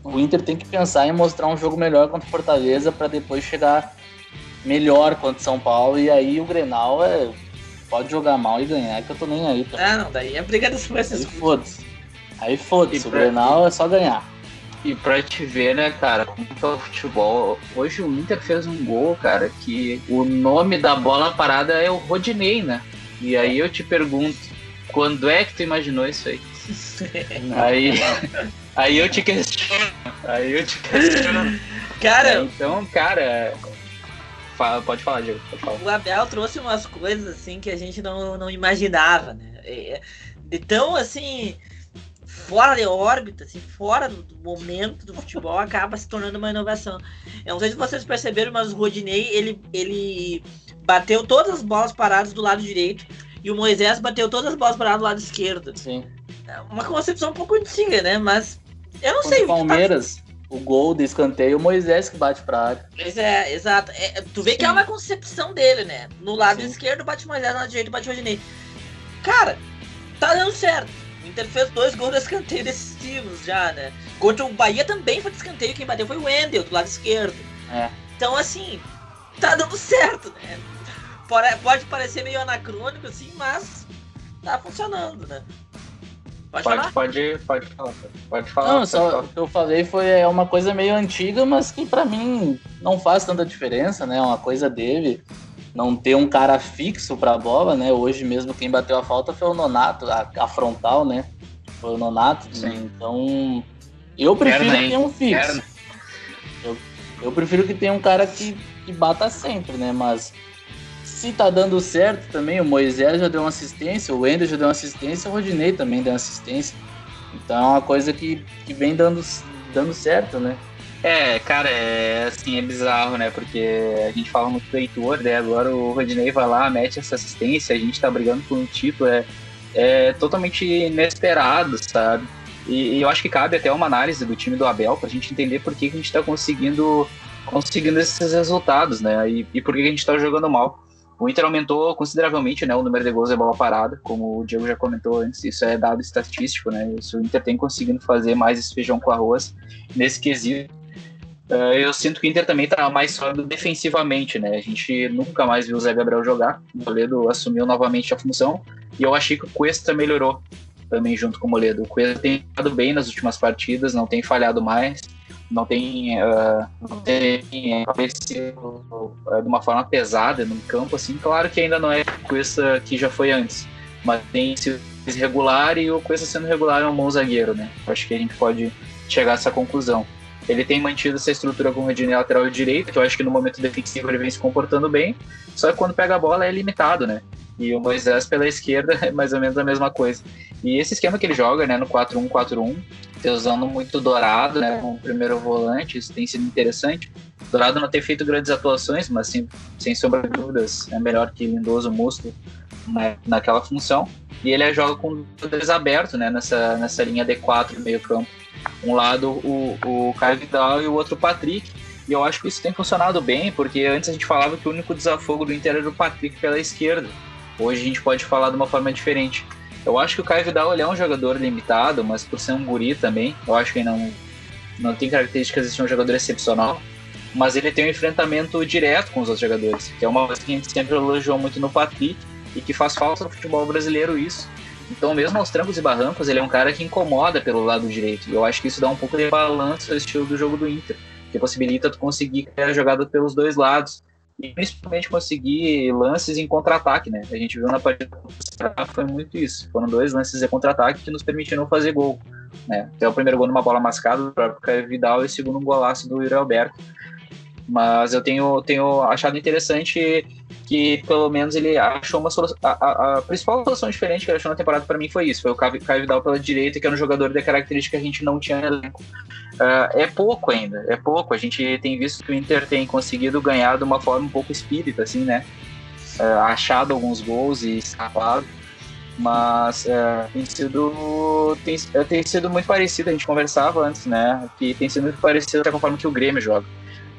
O Inter tem que pensar em mostrar um jogo melhor contra o Fortaleza para depois chegar melhor contra São Paulo e aí o Grenal é pode jogar mal e ganhar que eu tô nem aí. Tá? Ah, não, daí é briga dos Aí foda-se. Aí foda-se, o Grenal é só ganhar. E pra te ver, né, cara, como que é o futebol. Hoje o Inter fez um gol, cara, que o nome da bola parada é o Rodinei, né? E aí eu te pergunto, quando é que tu imaginou isso aí? aí, aí eu te questiono. Aí eu te questiono. Cara. É, então, cara. Fala, pode falar, Diego. Pode falar. O Abel trouxe umas coisas assim que a gente não, não imaginava, né? Então, assim fora de órbita, assim, fora do momento do futebol, acaba se tornando uma inovação. Eu não sei se vocês perceberam, mas o Rodinei, ele, ele bateu todas as bolas paradas do lado direito e o Moisés bateu todas as bolas paradas do lado esquerdo. Sim. É uma concepção um pouco antiga, né? Mas eu não Contra sei. O Palmeiras. O gol de escanteio, o Moisés que bate pra área. Pois é, exato. É, tu vê Sim. que é uma concepção dele, né? No lado Sim. esquerdo bate Moisés, no lado direito bate Rodinei. Cara, tá dando certo o Inter fez dois gols de escanteio decisivos já, né? Contra o Bahia também foi de escanteio, quem bateu foi o Wendel, do lado esquerdo. É. Então, assim, tá dando certo, né? Pode parecer meio anacrônico, assim, mas tá funcionando, né? Pode, pode, falar? Pode, pode falar. Pode falar. Não, só o que eu falei foi é uma coisa meio antiga, mas que para mim não faz tanta diferença, né? É uma coisa dele não ter um cara fixo para a bola, né? Hoje mesmo quem bateu a falta foi o Nonato, a, a frontal, né? Foi o Nonato. Né? Então, eu prefiro que tenha um fixo. Eu, eu, prefiro que tenha um cara que, que bata sempre, né? Mas se tá dando certo também, o Moisés já deu uma assistência, o Wender já deu uma assistência, o Rodinei também deu uma assistência. Então é uma coisa que, que vem dando, dando certo, né? É, cara, é assim, é bizarro, né? Porque a gente fala muito do Heitor, né? Agora o Rodinei vai lá, mete essa assistência, a gente tá brigando por um título, é, é totalmente inesperado, sabe? E, e, eu acho que cabe até uma análise do time do Abel pra gente entender por que, que a gente tá conseguindo, conseguindo esses resultados, né? E, e por que, que a gente tá jogando mal. O Inter aumentou consideravelmente né, o número de gols de bola parada, como o Diego já comentou antes, isso é dado estatístico, né? Isso, o Inter tem conseguindo fazer mais esse feijão com arroz nesse quesito Uh, eu sinto que o Inter também está mais sólido defensivamente, né? A gente nunca mais viu o Zé Gabriel jogar. O Moledo assumiu novamente a função e eu achei que o Cuesta melhorou também junto com o Moledo. O Cuesta tem estado bem nas últimas partidas, não tem falhado mais, não tem, uh, não tem aparecido uh, de uma forma pesada no campo, assim. Claro que ainda não é Cuesta que já foi antes, mas tem sido regular e o Cuesta sendo regular é um bom zagueiro, né? Acho que a gente pode chegar a essa conclusão. Ele tem mantido essa estrutura com o de lateral direito, que eu acho que no momento defensivo ele vem se comportando bem, só que quando pega a bola é limitado, né? E o Moisés pela esquerda é mais ou menos a mesma coisa. E esse esquema que ele joga, né, no 4-1-4-1, usando muito Dourado, né, como primeiro volante, isso tem sido interessante. Dourado não tem feito grandes atuações, mas sim, sem sombra de dúvidas, é melhor que Lindoso Musto naquela função. E ele joga com dois abertos, né, nessa, nessa linha D4 meio campo. Um lado o, o Caio Vidal e o outro o Patrick. E eu acho que isso tem funcionado bem, porque antes a gente falava que o único desafogo do Inter era o Patrick pela esquerda. Hoje a gente pode falar de uma forma diferente. Eu acho que o Caio Vidal é um jogador limitado, mas por ser um guri também, eu acho que ele não, não tem características de ser um jogador excepcional. Mas ele tem um enfrentamento direto com os outros jogadores, que é uma coisa que a gente sempre elogiou muito no Patrick e que faz falta no futebol brasileiro isso. Então, mesmo aos trancos e barrancos, ele é um cara que incomoda pelo lado direito. E eu acho que isso dá um pouco de balanço ao estilo do jogo do Inter, que possibilita tu conseguir criar a jogada pelos dois lados e principalmente conseguir lances em contra-ataque, né? A gente viu na partida foi muito isso. Foram dois lances de contra-ataque que nos permitiram fazer gol. Né? Até o primeiro gol numa bola mascada do próprio Vidal e o segundo um golaço do Yuri Alberto. Mas eu tenho, tenho achado interessante que pelo menos ele achou uma solução. A, a, a, principal solução diferente que ele achou na temporada para mim foi isso: foi o Caio Vidal pela direita, que era um jogador de característica que a gente não tinha no elenco. Uh, é pouco ainda, é pouco. A gente tem visto que o Inter tem conseguido ganhar de uma forma um pouco espírita, assim, né? Uh, achado alguns gols e escapado. Mas uh, tem sido tem, tem sido muito parecido, a gente conversava antes, né? Que tem sido muito parecido até conforme que o Grêmio joga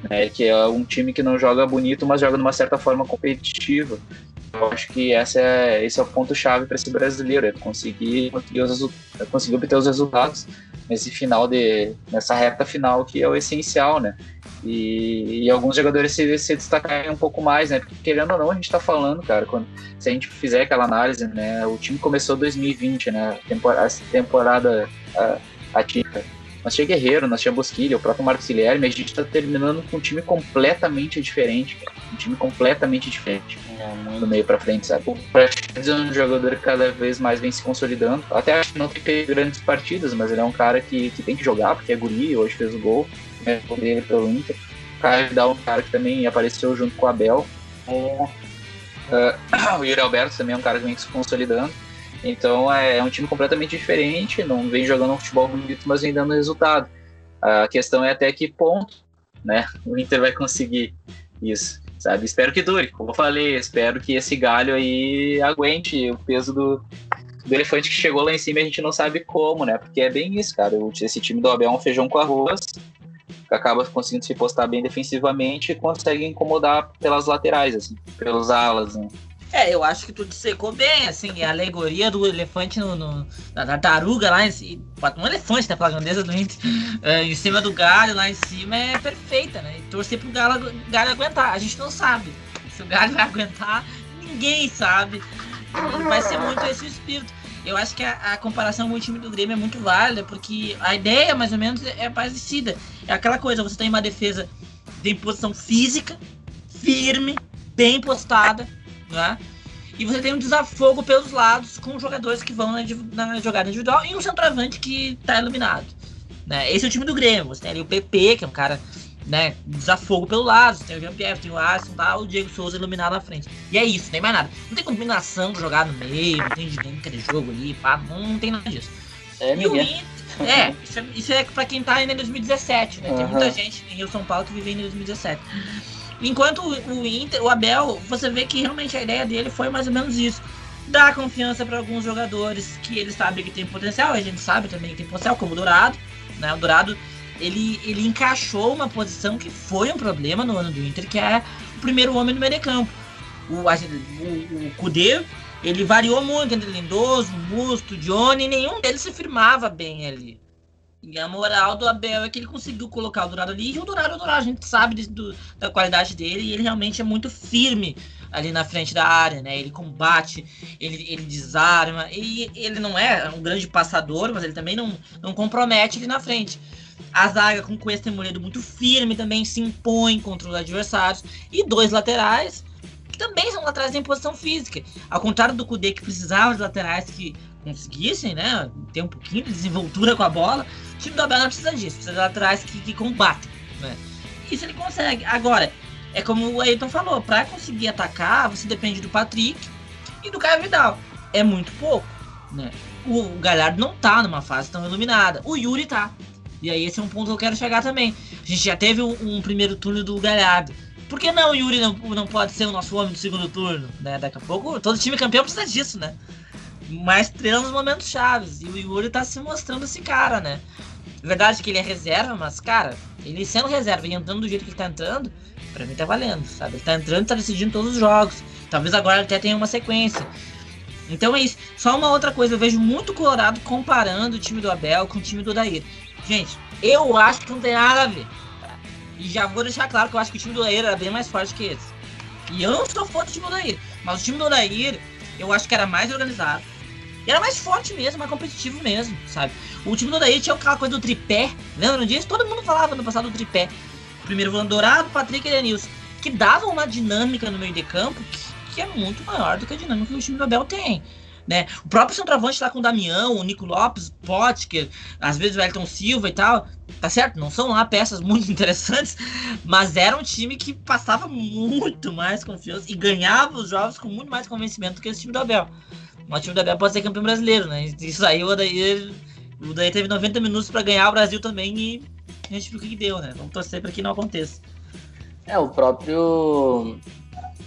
né, que é um time que não joga bonito, mas joga de uma certa forma competitiva. Eu acho que essa é, esse é o ponto-chave para esse brasileiro, é conseguir, conseguir, os, conseguir obter os resultados nesse final de nessa reta final que é o essencial, né? E, e alguns jogadores se, se destacarem um pouco mais, né? Porque querendo ou não, a gente está falando, cara, quando, se a gente fizer aquela análise, né? O time começou 2020, né? Temporada, temporada atípica nós tinha Guerreiro, nós tinha Bosquilha, o próprio Marcos Guilherme, a gente está terminando com um time completamente diferente, cara. Um time completamente diferente. É, do meio para frente, sabe? O Praxedes é um jogador que cada vez mais vem se consolidando. Até acho que não tem grandes partidas, mas ele é um cara que, que tem que jogar, porque é guri, hoje fez o gol, né, dele pelo Inter. O cara dá um cara que também apareceu junto com o Abel. Uh, o Yuri Alberto também é um cara que vem se consolidando. Então é, é um time completamente diferente, não vem jogando um futebol bonito, mas vem dando resultado. A questão é até que ponto né, o Inter vai conseguir isso, sabe? Espero que dure, como eu falei, espero que esse galho aí aguente o peso do, do elefante que chegou lá em cima a gente não sabe como, né? Porque é bem isso, cara. Esse time do Abel é um feijão com arroz, que acaba conseguindo se postar bem defensivamente e consegue incomodar pelas laterais, assim, pelos alas, né? É, eu acho que tu dissecou bem, assim, a alegoria do elefante no, no da tartaruga lá em cima. Um elefante, né, pela grandeza do Inter, uh, em cima do galho lá em cima é perfeita, né? E torcer pro galho, galho aguentar. A gente não sabe se o galho vai aguentar, ninguém sabe. Vai ser muito esse o espírito. Eu acho que a, a, comparação com o time do Grêmio é muito válida, porque a ideia, mais ou menos, é parecida. É aquela coisa, você tem uma defesa de imposição física, firme, bem postada, né? E você tem um desafogo pelos lados com jogadores que vão na, na jogada individual e um centroavante que está iluminado. Né? Esse é o time do Grêmio. Você tem ali o PP, que é um cara né, desafogo pelo lado. Você tem o Jean-Pierre, tem o Alisson, tá, o Diego Souza iluminado na frente. E é isso, não tem mais nada. Não tem combinação de jogar no meio, não tem dinâmica de jogo ali, pá, não, não tem nada disso. É, e o Inter, é, isso é, isso é pra quem tá ainda em 2017, né? Tem uhum. muita gente em Rio São Paulo que vive em 2017. Enquanto o Inter, o Abel, você vê que realmente a ideia dele foi mais ou menos isso. Dar confiança para alguns jogadores que ele sabe que tem potencial, a gente sabe também que tem potencial, como o Dourado. Né? O Dourado ele, ele encaixou uma posição que foi um problema no ano do Inter, que é o primeiro homem no meio de campo. O, o, o ele variou muito entre Lindoso, Musto, Johnny, nenhum deles se firmava bem ali. E a moral do Abel é que ele conseguiu colocar o Dourado ali. E o Dourado, o Dourado, a gente sabe de, do, da qualidade dele. E ele realmente é muito firme ali na frente da área, né? Ele combate, ele, ele desarma. E ele não é um grande passador, mas ele também não, não compromete ali na frente. A zaga com Cuesta Moledo muito firme também se impõe contra os adversários. E dois laterais que também são laterais em posição física. Ao contrário do Kudê, que precisava de laterais que conseguissem, né, ter um pouquinho de desenvoltura com a bola, time do Abel não precisa disso, precisa de laterais que, que combatem, né? Isso ele consegue. Agora, é como o Ayrton falou, para conseguir atacar, você depende do Patrick e do Caio Vidal. É muito pouco, né? O, o Galhardo não tá numa fase tão iluminada. O Yuri tá. E aí esse é um ponto que eu quero chegar também. A gente já teve um, um primeiro turno do Galhardo. Por que não o Yuri não, não pode ser o nosso homem do segundo turno? Né? Daqui a pouco, todo time campeão precisa disso, né? Mais estrela nos momentos chaves. E o Yuri tá se mostrando esse cara, né? Verdade que ele é reserva, mas, cara, ele sendo reserva e entrando do jeito que ele tá entrando, pra mim tá valendo, sabe? Ele tá entrando e tá decidindo todos os jogos. Talvez agora até tenha uma sequência. Então é isso. Só uma outra coisa, eu vejo muito Colorado comparando o time do Abel com o time do Odair. Gente, eu acho que não tem nada a ver. E já vou deixar claro que eu acho que o time do Odair era bem mais forte que esse. E eu não sou fã do time do Odair. Mas o time do Odair, eu acho que era mais organizado. E era mais forte mesmo, mais competitivo mesmo, sabe? O time do Odair tinha aquela coisa do tripé. Lembram disso? Todo mundo falava no passado do tripé. Primeiro volante dourado, Patrick e Edenilson. Que davam uma dinâmica no meio de campo que, que é muito maior do que a dinâmica que o time do Abel tem. Né? O próprio centroavante lá com o Damião, o Nico Lopes, Potker, às vezes o Elton Silva e tal, tá certo? Não são lá peças muito interessantes, mas era um time que passava muito mais confiança e ganhava os jogos com muito mais convencimento do que esse time do Abel. O time do Abel pode ser campeão brasileiro, né? Isso aí, o daí, o daí teve 90 minutos para ganhar o Brasil também e a gente viu o que deu, né? Vamos torcer para que não aconteça. É, o próprio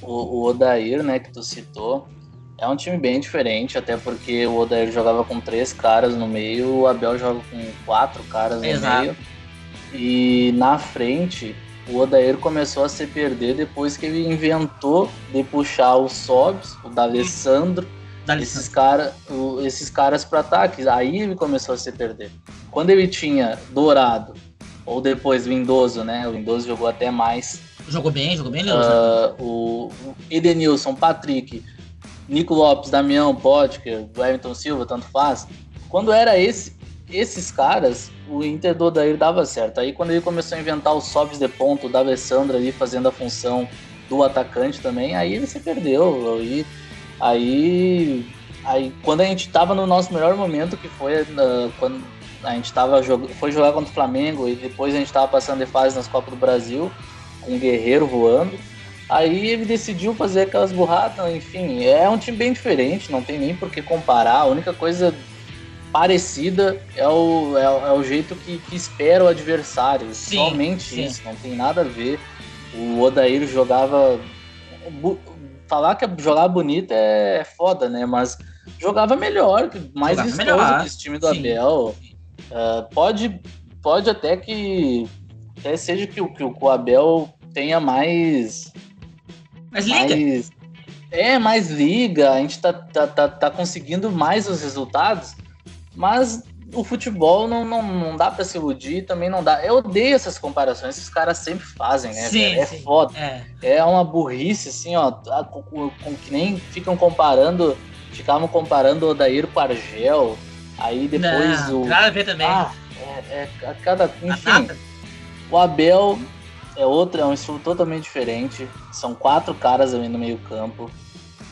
o, o Odair, né, que tu citou, é um time bem diferente, até porque o Odair jogava com três caras no meio, o Abel joga com quatro caras no Exato. meio. E na frente, o Odair começou a se perder depois que ele inventou de puxar os Sobs, o D'Alessandro, esses, cara, esses caras para ataque. Aí ele começou a se perder. Quando ele tinha Dourado, ou depois Lindoso, né? O Lindoso jogou até mais. Jogou bem, jogou bem, Uh, o Edenilson, Patrick, Nico Lopes, Damião, Potker, Wellington Silva, tanto faz. Quando era esse, esses caras, o Inter do Odair dava certo. Aí quando ele começou a inventar os sobs de ponto, da Alessandra ali fazendo a função do atacante também, aí ele se perdeu. Aí, aí, aí quando a gente tava no nosso melhor momento, que foi uh, quando a gente tava jog... foi jogar contra o Flamengo e depois a gente tava passando de fase nas Copas do Brasil, com o Guerreiro voando. Aí ele decidiu fazer aquelas burradas, enfim, é um time bem diferente, não tem nem por que comparar. A única coisa parecida é o, é, é o jeito que, que, espera o adversário. Sim, Somente sim. isso, não tem nada a ver. O Odair jogava. Falar que jogar bonito é foda, né? Mas jogava melhor, mais jogava vistoso melhor. que esse time do sim. Abel. Uh, pode, pode até que até seja que, que o Abel tenha mais mais liga. Mais, é, mais liga, a gente tá, tá, tá, tá conseguindo mais os resultados, mas o futebol não, não, não dá para se iludir, também não dá. Eu odeio essas comparações que os caras sempre fazem, né? Sim, é sim. foda. É. é. uma burrice, assim, ó, com, com, que nem ficam comparando, ficavam comparando o Odair com o Argel, aí depois não, o. Nada a ver também. Ah, é, é, a cada. Enfim, o Abel é outro, é um estilo totalmente diferente. São quatro caras ali no meio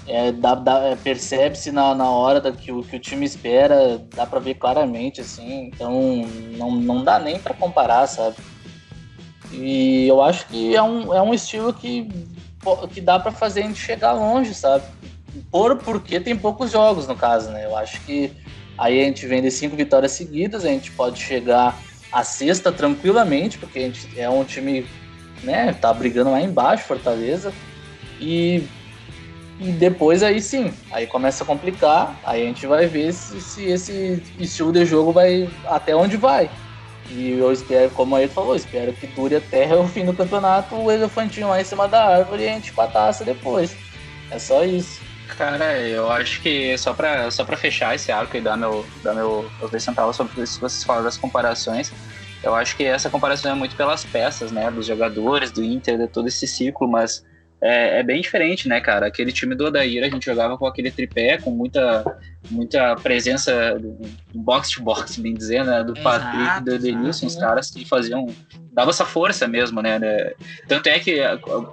É, é, Percebe-se na, na hora da, que, o, que o time espera, dá para ver claramente, assim. Então não, não dá nem para comparar, sabe? E eu acho que é um, é um estilo que, que dá para fazer a gente chegar longe, sabe? Por, porque tem poucos jogos, no caso, né? Eu acho que aí a gente vem de cinco vitórias seguidas, a gente pode chegar a sexta tranquilamente, porque a gente é um time né? Tá brigando lá embaixo, Fortaleza. E, e depois aí sim, aí começa a complicar, aí a gente vai ver se, se esse estilo de jogo vai até onde vai. E eu espero, como ele falou, espero que dure até o fim do campeonato o elefantinho lá em cima da árvore e a gente com a taça depois. É só isso. Cara, eu acho que só pra, só pra fechar esse arco e dar meu, dar meu acrescentar sobre isso que vocês falaram das comparações, eu acho que essa comparação é muito pelas peças, né? Dos jogadores, do Inter, de todo esse ciclo, mas é, é, bem diferente, né, cara? Aquele time do Odair, a gente jogava com aquele tripé, com muita, muita presença do box to box, bem dizer, né? Do exato, Patrick, do Edenilson, os caras que faziam. dava essa força mesmo, né, né? Tanto é que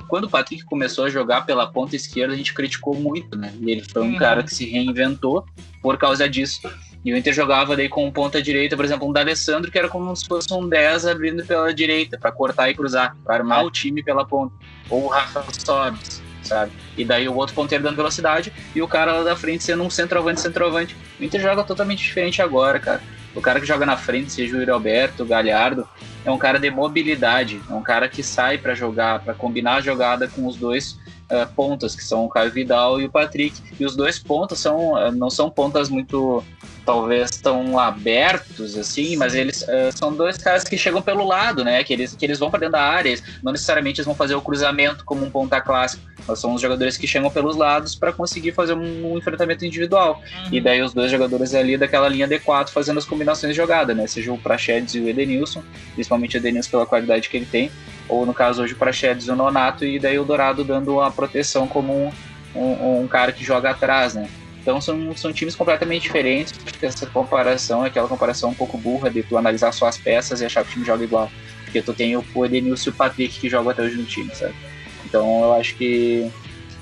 quando o Patrick começou a jogar pela ponta esquerda, a gente criticou muito, né? E ele foi um uhum. cara que se reinventou por causa disso. E o Inter jogava daí com ponta direita, por exemplo, um D'Alessandro, que era como se fosse um 10 abrindo pela direita, para cortar e cruzar, para armar o time pela ponta. Ou o Rafa Sobres, sabe? E daí o outro ponteiro dando velocidade e o cara lá da frente sendo um centroavante, centroavante. O Inter joga totalmente diferente agora, cara. O cara que joga na frente, seja o Yuri Alberto, o Galhardo, é um cara de mobilidade, é um cara que sai para jogar, para combinar a jogada com os dois uh, pontas, que são o Caio Vidal e o Patrick. E os dois pontas são, uh, não são pontas muito talvez tão abertos assim, mas eles uh, são dois caras que chegam pelo lado, né? Que eles, que eles vão para dentro da área, não necessariamente eles vão fazer o cruzamento como um ponta clássico, mas são os jogadores que chegam pelos lados para conseguir fazer um, um enfrentamento individual. Uhum. E daí os dois jogadores ali daquela linha D4 fazendo as combinações de jogada, né? Seja o Prachedes e o Edenilson, principalmente o Edenilson pela qualidade que ele tem, ou no caso hoje o Prachedes e o Nonato, e daí o Dourado dando a proteção como um, um, um cara que joga atrás, né? Então são, são times completamente diferentes. Essa comparação é aquela comparação um pouco burra de tu analisar só as peças e achar que o time joga igual. Porque tu tem o Edenilson e o Patrick que jogam até hoje no time, sabe? Então eu acho que,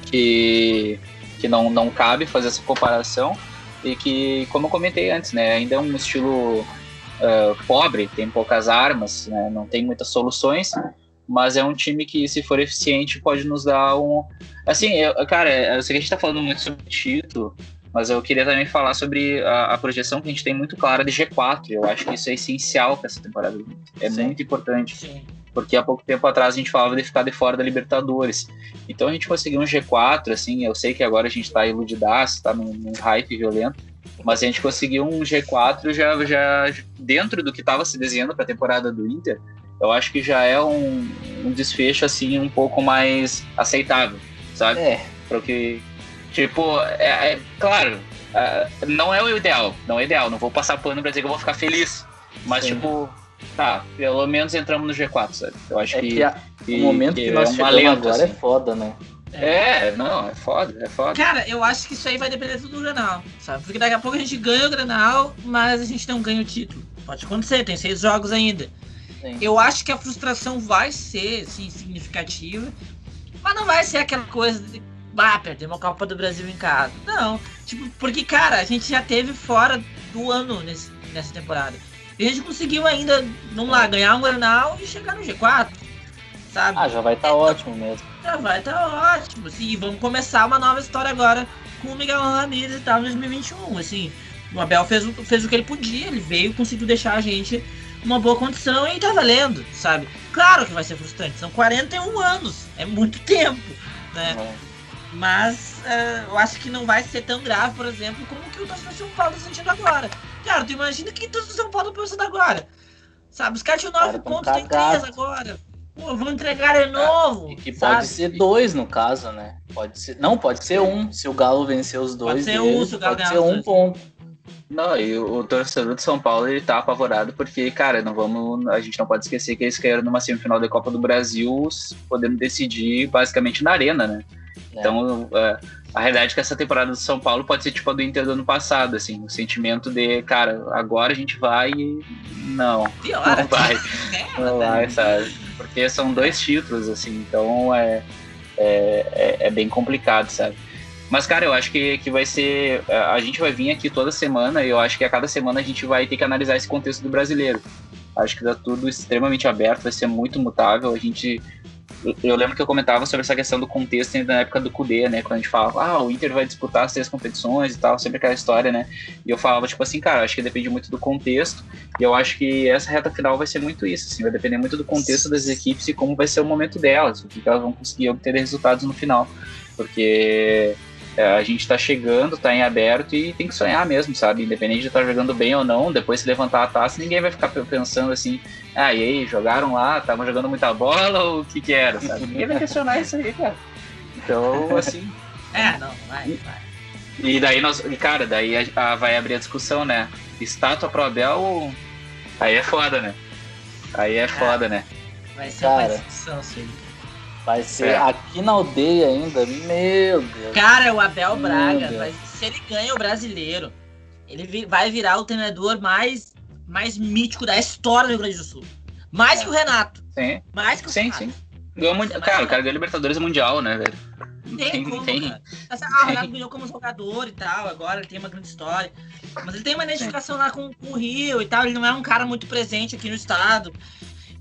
que, que não, não cabe fazer essa comparação. E que, como eu comentei antes, né, ainda é um estilo uh, pobre, tem poucas armas, né, não tem muitas soluções, mas é um time que, se for eficiente, pode nos dar um. Assim, eu, cara, eu sei que a gente tá falando muito sobre título, mas eu queria também falar sobre a, a, projeção que a gente tem muito clara de G4. Eu acho que isso é essencial para essa temporada. É Sim. muito importante. Sim. Porque há pouco tempo atrás a gente falava de ficar de fora da Libertadores. Então a gente conseguiu um G4, assim, eu sei que agora a gente tá iludidaço, tá num, num hype violento, mas a gente conseguiu um G4 já, já dentro do que estava se desenhando para a temporada do Inter eu acho que já é um, um desfecho assim um pouco mais aceitável, sabe? É. Porque, tipo, é, é claro, é, não é o ideal, não é o ideal, não vou passar pano pra dizer que eu vou ficar feliz, mas Sim. tipo, tá, pelo menos entramos no G4, sabe? Eu acho é que, que, a, que, o momento que, que nós é chegamos alento, agora é assim. é foda, né? É, não, é foda, é foda. Cara, eu acho que isso aí vai depender do Granal, sabe? Porque daqui a pouco a gente ganha o Granal, mas a gente não ganha o título. Pode acontecer, tem seis jogos ainda. Sim. Eu acho que a frustração vai ser sim, significativa, mas não vai ser aquela coisa de ah, perdemos a Copa do Brasil em casa. Não. Tipo, porque, cara, a gente já teve fora do ano nesse, nessa temporada. E a gente conseguiu ainda, vamos lá, ganhar um Granal e chegar no G4. Sabe? Ah, já vai estar tá ótimo mesmo. Já vai estar tá ótimo. Assim, e vamos começar uma nova história agora com o Miguel Ramírez e tal em 2021. Assim, o Abel fez, fez o que ele podia, ele veio, conseguiu deixar a gente uma boa condição e tá valendo, sabe? Claro que vai ser frustrante, são 41 anos, é muito tempo, né? Uhum. Mas uh, eu acho que não vai ser tão grave, por exemplo, como que o torcedor São Paulo tá sentindo agora. Cara, tu imagina que o torcedor São Paulo tá pensando agora. Sabe, os caras tinham 9 pontos, tem 3 agora. Pô, vão entregar de novo. E que sabe? pode ser dois no caso, né? Pode ser. Não, pode ser um. Se o Galo vencer os dois. Pode ser um, se o Galo pode ser um ponto. Não, e o, torcedor de São Paulo ele tá apavorado porque, cara, não vamos, a gente não pode esquecer que eles caíram numa semifinal da Copa do Brasil, podendo decidir basicamente na arena, né? É. Então, é, a realidade é que essa temporada do São Paulo pode ser tipo a do Inter do ano passado, assim, o sentimento de, cara, agora a gente vai e não, Pior, não vai, é, não vai, sabe? Porque são dois títulos, assim, então é, é, é, é bem complicado, sabe? Mas, cara, eu acho que, que vai ser. A gente vai vir aqui toda semana e eu acho que a cada semana a gente vai ter que analisar esse contexto do brasileiro. Acho que tá tudo extremamente aberto, vai ser muito mutável. A gente. Eu lembro que eu comentava sobre essa questão do contexto na época do Cudê, né? Quando a gente falava, ah, o Inter vai disputar as três competições e tal, sempre aquela história, né? E eu falava, tipo assim, cara, acho que depende muito do contexto. E eu acho que essa reta final vai ser muito isso, assim, vai depender muito do contexto das equipes e como vai ser o momento delas, o que elas vão conseguir obter resultados no final. Porque é, a gente tá chegando, tá em aberto e tem que sonhar mesmo, sabe? Independente de estar tá jogando bem ou não, depois se levantar a taça, ninguém vai ficar pensando assim, ah, e aí, jogaram lá, estavam jogando muita bola ou o que que era, sabe? Ninguém vai questionar isso aí, cara. Então, assim. É, não, vai, vai. E daí nós, cara, daí a, a, vai abrir a discussão, né? Estátua pro Abel, aí é foda, né? Aí é, é foda, né? Vai ser cara, uma discussão, sim. Vai ser é. aqui na aldeia ainda, meu Deus. Cara, o Abel Braga, vai, se ele ganha o brasileiro, ele vai virar o treinador mais, mais mítico da história do Rio Grande do Sul. Mais é. que o Renato. Sim. Mais que o sim, Renato. Sim, sim. Ganhou, cara, o cara ganhou Libertadores Mundial, né, velho? tem, tem como, tem. cara. Assim, ah, o Ronaldo ganhou como jogador e tal, agora ele tem uma grande história. Mas ele tem uma identificação lá com, com, o Rio e tal, ele não é um cara muito presente aqui no estado.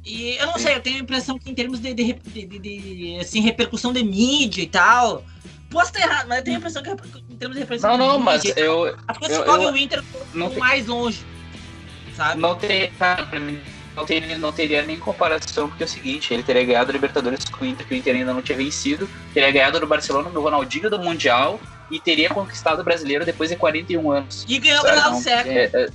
E eu não sei, eu tenho a impressão que em termos de, de, de, de, assim, repercussão de mídia e tal. Posso estar errado, mas eu tenho a impressão que em termos de repercussão não, não, mas mídia, eu, a e o Inter estão mais longe. Sabe? Não tem, não teria, não teria nem comparação, porque é o seguinte, ele teria ganhado a Libertadores com o Inter, que o Inter ainda não tinha vencido, teria ganhado no Barcelona do Ronaldinho do Mundial e teria conquistado o brasileiro depois de 41 anos. E ganhou o Brasileiro certo. É, é,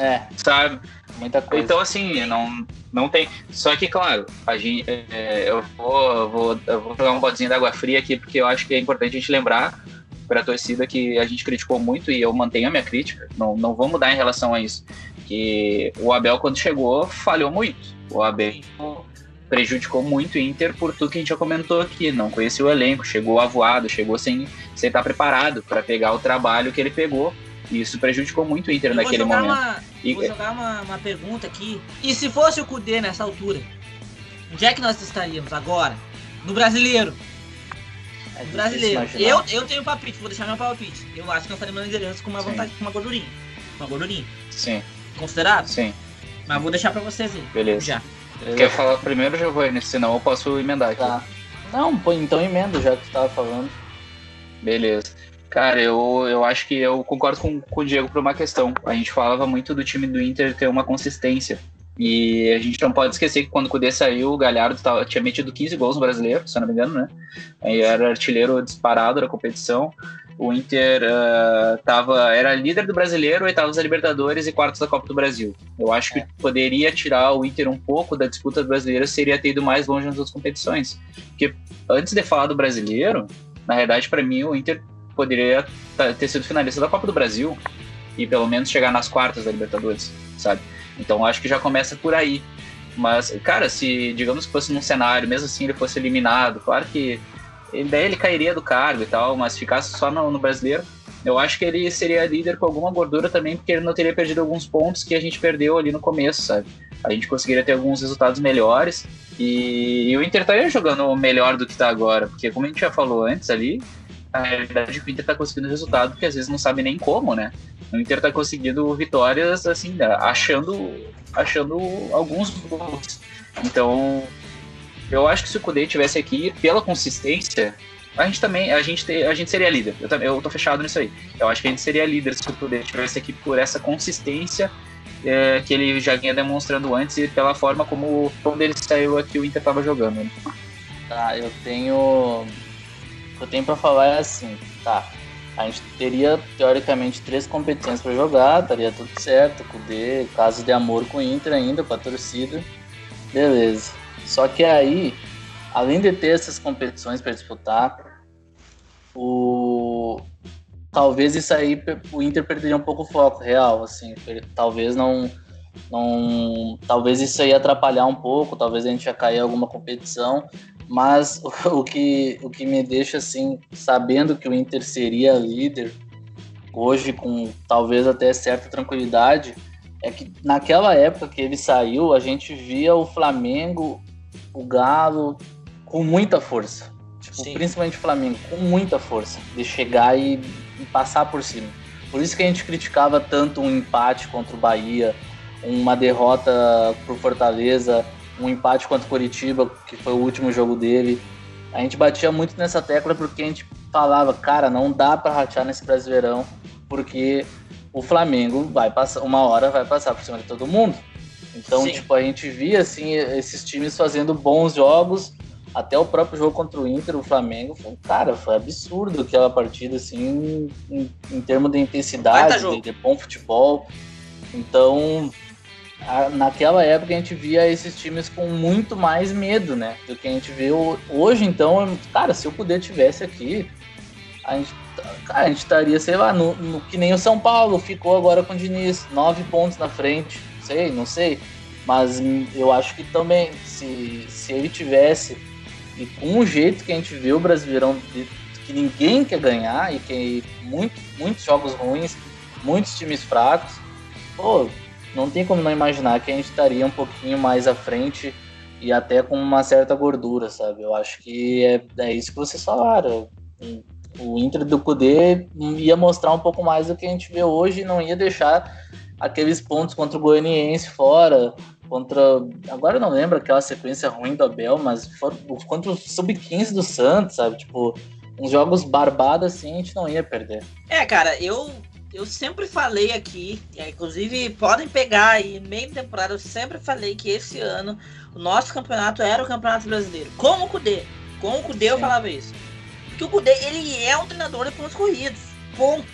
é, sabe? Muita coisa. Então, assim, não, não tem. Só que, claro, a gente, é, eu, vou, vou, eu vou jogar um bodezinho d'água fria aqui, porque eu acho que é importante a gente lembrar para a torcida que a gente criticou muito e eu mantenho a minha crítica, não, não vou mudar em relação a isso que o Abel, quando chegou, falhou muito. O Abel prejudicou muito o Inter por tudo que a gente já comentou aqui. Não conhecia o elenco, chegou avoado, chegou sem, sem estar preparado para pegar o trabalho que ele pegou. E isso prejudicou muito o Inter eu naquele momento. Uma, e... Vou jogar uma, uma pergunta aqui. E se fosse o Cudê nessa altura? Onde é que nós estaríamos agora? No brasileiro. É no brasileiro. Eu, eu tenho palpite, vou deixar meu palpite. Eu acho que nós estaríamos na liderança com uma vontade, com uma gordurinha. Com uma gordurinha. Sim considerado? Sim. Mas vou deixar pra vocês aí. Beleza. Já. Quer falar primeiro, Giovanni? Senão eu posso emendar aqui. Tá. Não, pô, então emenda já que tu tava falando. Beleza. Cara, eu, eu acho que eu concordo com, com o Diego por uma questão. A gente falava muito do time do Inter ter uma consistência. E a gente não pode esquecer que quando o Cudê saiu, o Galhardo tava, tinha metido 15 gols no brasileiro, se eu não me engano, né? Aí era artilheiro disparado da competição o Inter uh, tava, era líder do brasileiro, oitavos da Libertadores e quartos da Copa do Brasil. Eu acho que poderia tirar o Inter um pouco da disputa brasileira seria ter ido mais longe nas outras competições. Porque antes de falar do brasileiro, na verdade, para mim, o Inter poderia ter sido finalista da Copa do Brasil e pelo menos chegar nas quartas da Libertadores, sabe? Então acho que já começa por aí. Mas, cara, se digamos que fosse num cenário, mesmo assim ele fosse eliminado, claro que ele, daí ele cairia do cargo e tal, mas ficasse só no, no brasileiro, eu acho que ele seria líder com alguma gordura também, porque ele não teria perdido alguns pontos que a gente perdeu ali no começo, sabe? A gente conseguiria ter alguns resultados melhores e, e o Inter estaria jogando melhor do que está agora, porque como a gente já falou antes ali, a realidade o Inter está conseguindo resultado que às vezes não sabe nem como, né? O Inter está conseguindo vitórias, assim, achando, achando alguns gols. Então, eu acho que se o Kudê tivesse aqui, pela consistência, a gente também, a gente, a gente seria líder. Eu, eu tô fechado nisso aí. Eu acho que a gente seria líder se o Kudê tivesse aqui por essa consistência é, que ele já vinha demonstrando antes e pela forma como quando ele saiu aqui o Inter estava jogando. Né? Tá, eu tenho. Que eu tenho para falar é assim, tá. A gente teria, teoricamente, três competições para jogar, estaria tudo certo, Kudê, caso de amor com o Inter ainda, com a torcida. Beleza. Só que aí, além de ter essas competições para disputar, o talvez isso aí o Inter perderia um pouco o foco real, assim, talvez não não talvez isso aí atrapalhar um pouco, talvez a gente ia cair em alguma competição, mas o, que o que me deixa assim, sabendo que o Inter seria líder hoje com talvez até certa tranquilidade, é que naquela época que ele saiu, a gente via o Flamengo o Galo com muita força. Tipo, principalmente o Flamengo, com muita força, de chegar e, e, passar por cima. Por isso que a gente criticava tanto um empate contra o Bahia, uma derrota pro Fortaleza, um empate contra o Curitiba, que foi o último jogo dele. A gente batia muito nessa tecla porque a gente falava, cara, não dá para ratear nesse Brasileirão, porque o Flamengo vai passar, uma hora vai passar por cima de todo mundo. Então, Sim. tipo, a gente via assim esses times fazendo bons jogos, até o próprio jogo contra o Inter, o Flamengo, foi, cara, foi absurdo aquela partida assim em, em termos de intensidade, de, de bom futebol. Então, naquela época a gente via esses times com muito mais medo, né, do que a gente vê hoje. Então, cara, se o Poder tivesse aqui, a gente, cara, a gente estaria, sei lá, no, no, que nem o São Paulo ficou agora com o Diniz, nove pontos na frente sei, não sei. Mas eu acho que também, se, se ele tivesse, e com o jeito que a gente vê o Brasileirão, que ninguém quer ganhar, e que muito, muitos jogos ruins, muitos times fracos, pô, não tem como não imaginar que a gente estaria um pouquinho mais à frente e até com uma certa gordura, sabe? Eu acho que é, é isso que vocês falaram. O Inter do Cudê ia mostrar um pouco mais do que a gente vê hoje e não ia deixar aqueles pontos contra o Goianiense fora, contra. Agora eu não lembro aquela sequência ruim do Abel, mas for, contra o Sub-15 do Santos, sabe? Tipo, uns jogos barbados assim a gente não ia perder. É, cara, eu eu sempre falei aqui, inclusive podem pegar aí, meio temporada, eu sempre falei que esse ano o nosso campeonato era o campeonato brasileiro. Com o Cudê. Com o Cudê Sim. eu falava isso. Porque o Cudê, ele é um treinador de pontos corridos. Ponto.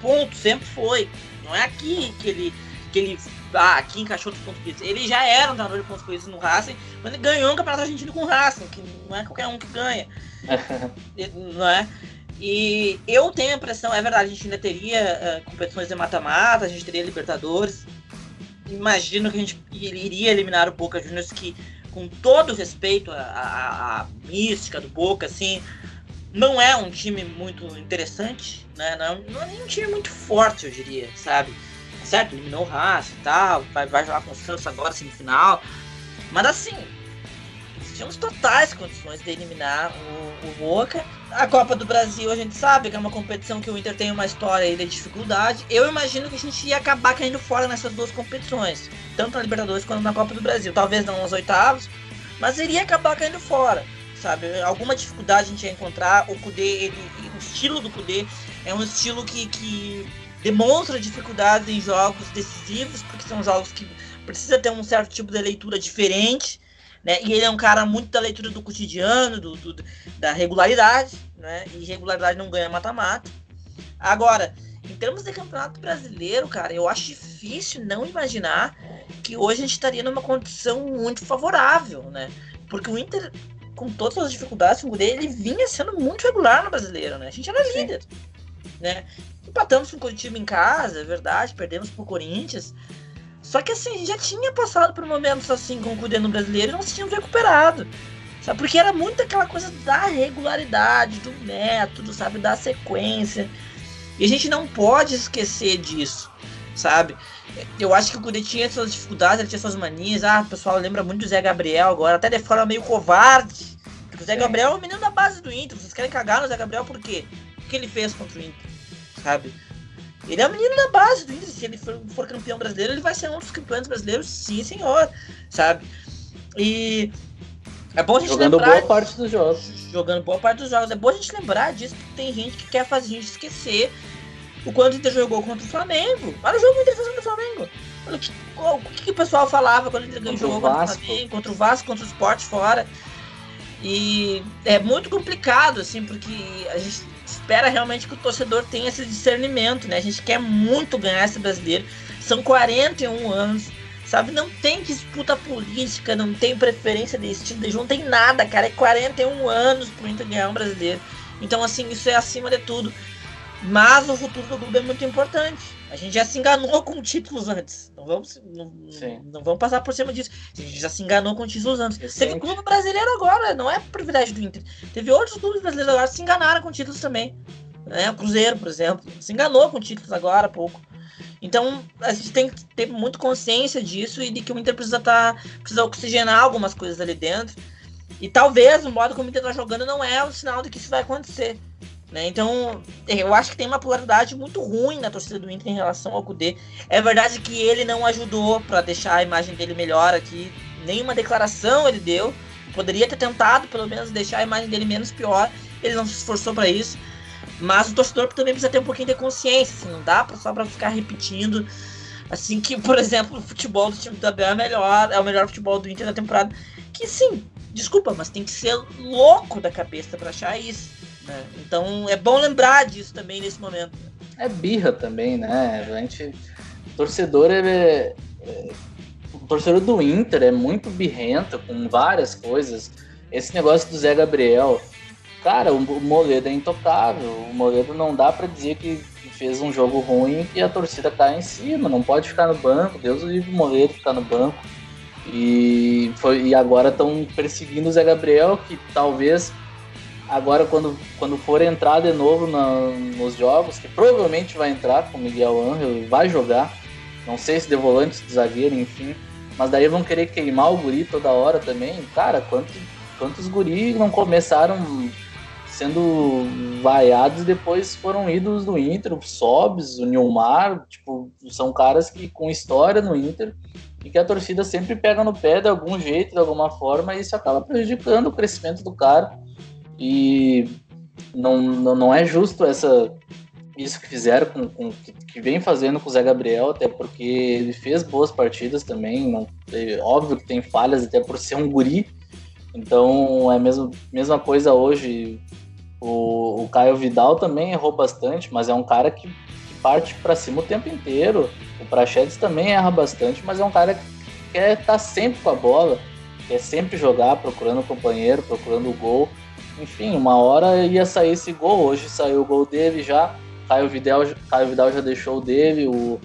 Ponto. Sempre foi. Não é aqui que ele. Que ele ah, aqui encaixou os pontos corridos. Ele já era um treinador de pontos corridos no Racing, mas ele ganhou um campeonato argentino com o Racing, que não é qualquer um que ganha. não é? E eu tenho a impressão, é verdade, a gente ainda teria uh, competições de mata-mata, a gente teria Libertadores. Imagino que a gente iria eliminar o Boca Juniors, que, com todo respeito à, mística do Boca, assim, não é um time muito interessante, né? Não, não é nem um time muito forte, eu diria, sabe? Certo, eliminou o Racing e tal, vai, vai jogar com o Santos agora, semifinal. Mas assim, tínhamos totais condições de eliminar o, o Boca. A Copa do Brasil a gente sabe que é uma competição que o Inter tem uma história de dificuldade. Eu imagino que a gente ia acabar caindo fora nessas duas competições, tanto na Libertadores quanto na Copa do Brasil. Talvez não nos oitavos, mas iria acabar caindo fora. Sabe, alguma dificuldade a gente ia encontrar. O Kudê, ele, o estilo do Kudê é um estilo que, que demonstra dificuldades em jogos decisivos, porque são jogos que precisa ter um certo tipo de leitura diferente né? E ele é um cara muito da leitura do cotidiano, do, do da regularidade, né? E regularidade não ganha mata-mata. Agora, em termos de campeonato brasileiro, cara, eu acho difícil não imaginar que hoje a gente estaria numa condição muito favorável, né? Porque o Inter, com todas as dificuldades dele, ele vinha sendo muito regular no brasileiro, né? A gente era Sim. líder, né? Empatamos com o Curitiba em casa, é verdade, perdemos pro Corinthians, só que assim, já tinha passado por momentos assim com o Cudê no brasileiro e não se tinha recuperado. Sabe? Porque era muito aquela coisa da regularidade, do método, sabe? Da sequência. E a gente não pode esquecer disso, sabe? Eu acho que o Cudê tinha suas dificuldades, ele tinha suas manias. Ah, o pessoal lembra muito do Zé Gabriel agora, até de forma meio covarde. O Zé Gabriel é o menino da base do Inter. Vocês querem cagar no Zé Gabriel por quê? O que ele fez contra o Inter, sabe? Ele é o menino da base do Inter. Se ele for, for, campeão brasileiro, ele vai ser um dos campeões brasileiros, sim, senhor. Sabe? E é bom a gente jogando lembrar. boa parte dos jogos. Jogando boa parte dos jogos. É bom a gente lembrar disso, porque tem gente que quer fazer a gente esquecer o quanto o Inter jogou contra o Flamengo. Olha o jogo que o Inter fez contra o Flamengo. Olha o que, o que, o pessoal falava quando o Inter contra jogou contra o Flamengo, contra o Vasco, contra o Sport fora. E é muito complicado, assim, porque a gente espera realmente que o torcedor tenha esse discernimento, né? A gente quer muito ganhar esse brasileiro. São 41 anos, sabe? Não tem disputa política, não tem preferência de estilo de jogo, não tem nada, cara. É 41 anos pro Inter ganhar um brasileiro. Então, assim, isso é acima de tudo. Mas o futuro do clube é muito importante. A gente já se enganou com títulos antes. Não vamos, não, não vamos passar por cima disso. A gente já se enganou com títulos antes. Recente. Teve clube brasileiro agora, não é privilégio do Inter. Teve outros clubes brasileiros agora que se enganaram com títulos também. Né? O Cruzeiro, por exemplo, se enganou com títulos agora há pouco. Então a gente tem que ter muito consciência disso e de que o Inter precisa, tá, precisa oxigenar algumas coisas ali dentro. E talvez o modo como o Inter está jogando não é o sinal de que isso vai acontecer. Né? Então, eu acho que tem uma polaridade muito ruim na torcida do Inter em relação ao Kudê. É verdade que ele não ajudou para deixar a imagem dele melhor aqui. Nenhuma declaração ele deu. Poderia ter tentado, pelo menos, deixar a imagem dele menos pior. Ele não se esforçou para isso. Mas o torcedor também precisa ter um pouquinho de consciência. Assim, não dá só para ficar repetindo. Assim que, por exemplo, o futebol do time do Abel é melhor, é o melhor futebol do Inter da temporada. Que sim, desculpa, mas tem que ser louco da cabeça para achar isso. Né? Então é bom lembrar disso também nesse momento. É birra também, né? A gente. Torcedor é, é, o torcedor do Inter é muito birrento com várias coisas. Esse negócio do Zé Gabriel, cara, o Moledo é intocável. O Moledo não dá para dizer que fez um jogo ruim e a torcida tá em cima, não pode ficar no banco. Deus livre o Moledo ficar no banco. E, foi, e agora estão perseguindo o Zé Gabriel, que talvez Agora, quando, quando for entrar de novo na, nos jogos, que provavelmente vai entrar com o Miguel Angel, vai jogar. Não sei se de volante, de zagueiro, enfim. Mas daí vão querer queimar o guri toda hora também. Cara, quantos, quantos guri não começaram sendo vaiados e depois foram ídolos do Inter, o Sobs, o Nilmar, tipo, são caras que com história no Inter e que a torcida sempre pega no pé de algum jeito, de alguma forma, e isso acaba prejudicando o crescimento do cara. E não, não, não é justo essa isso que fizeram com, com que, vem fazendo com o Zé Gabriel, até porque ele fez boas partidas também. Não, é óbvio que tem falhas até por ser um guri. Então é a mesma, coisa hoje. O, o Caio Vidal também errou bastante, mas é um cara que, que parte para cima o tempo inteiro. O Prachedes também erra bastante, mas é um cara que quer estar tá sempre com a bola, quer sempre jogar, procurando o companheiro, procurando o gol. Enfim, uma hora ia sair esse gol. Hoje saiu o gol dele já. Caio Vidal, Caio Vidal já deixou o dele. O,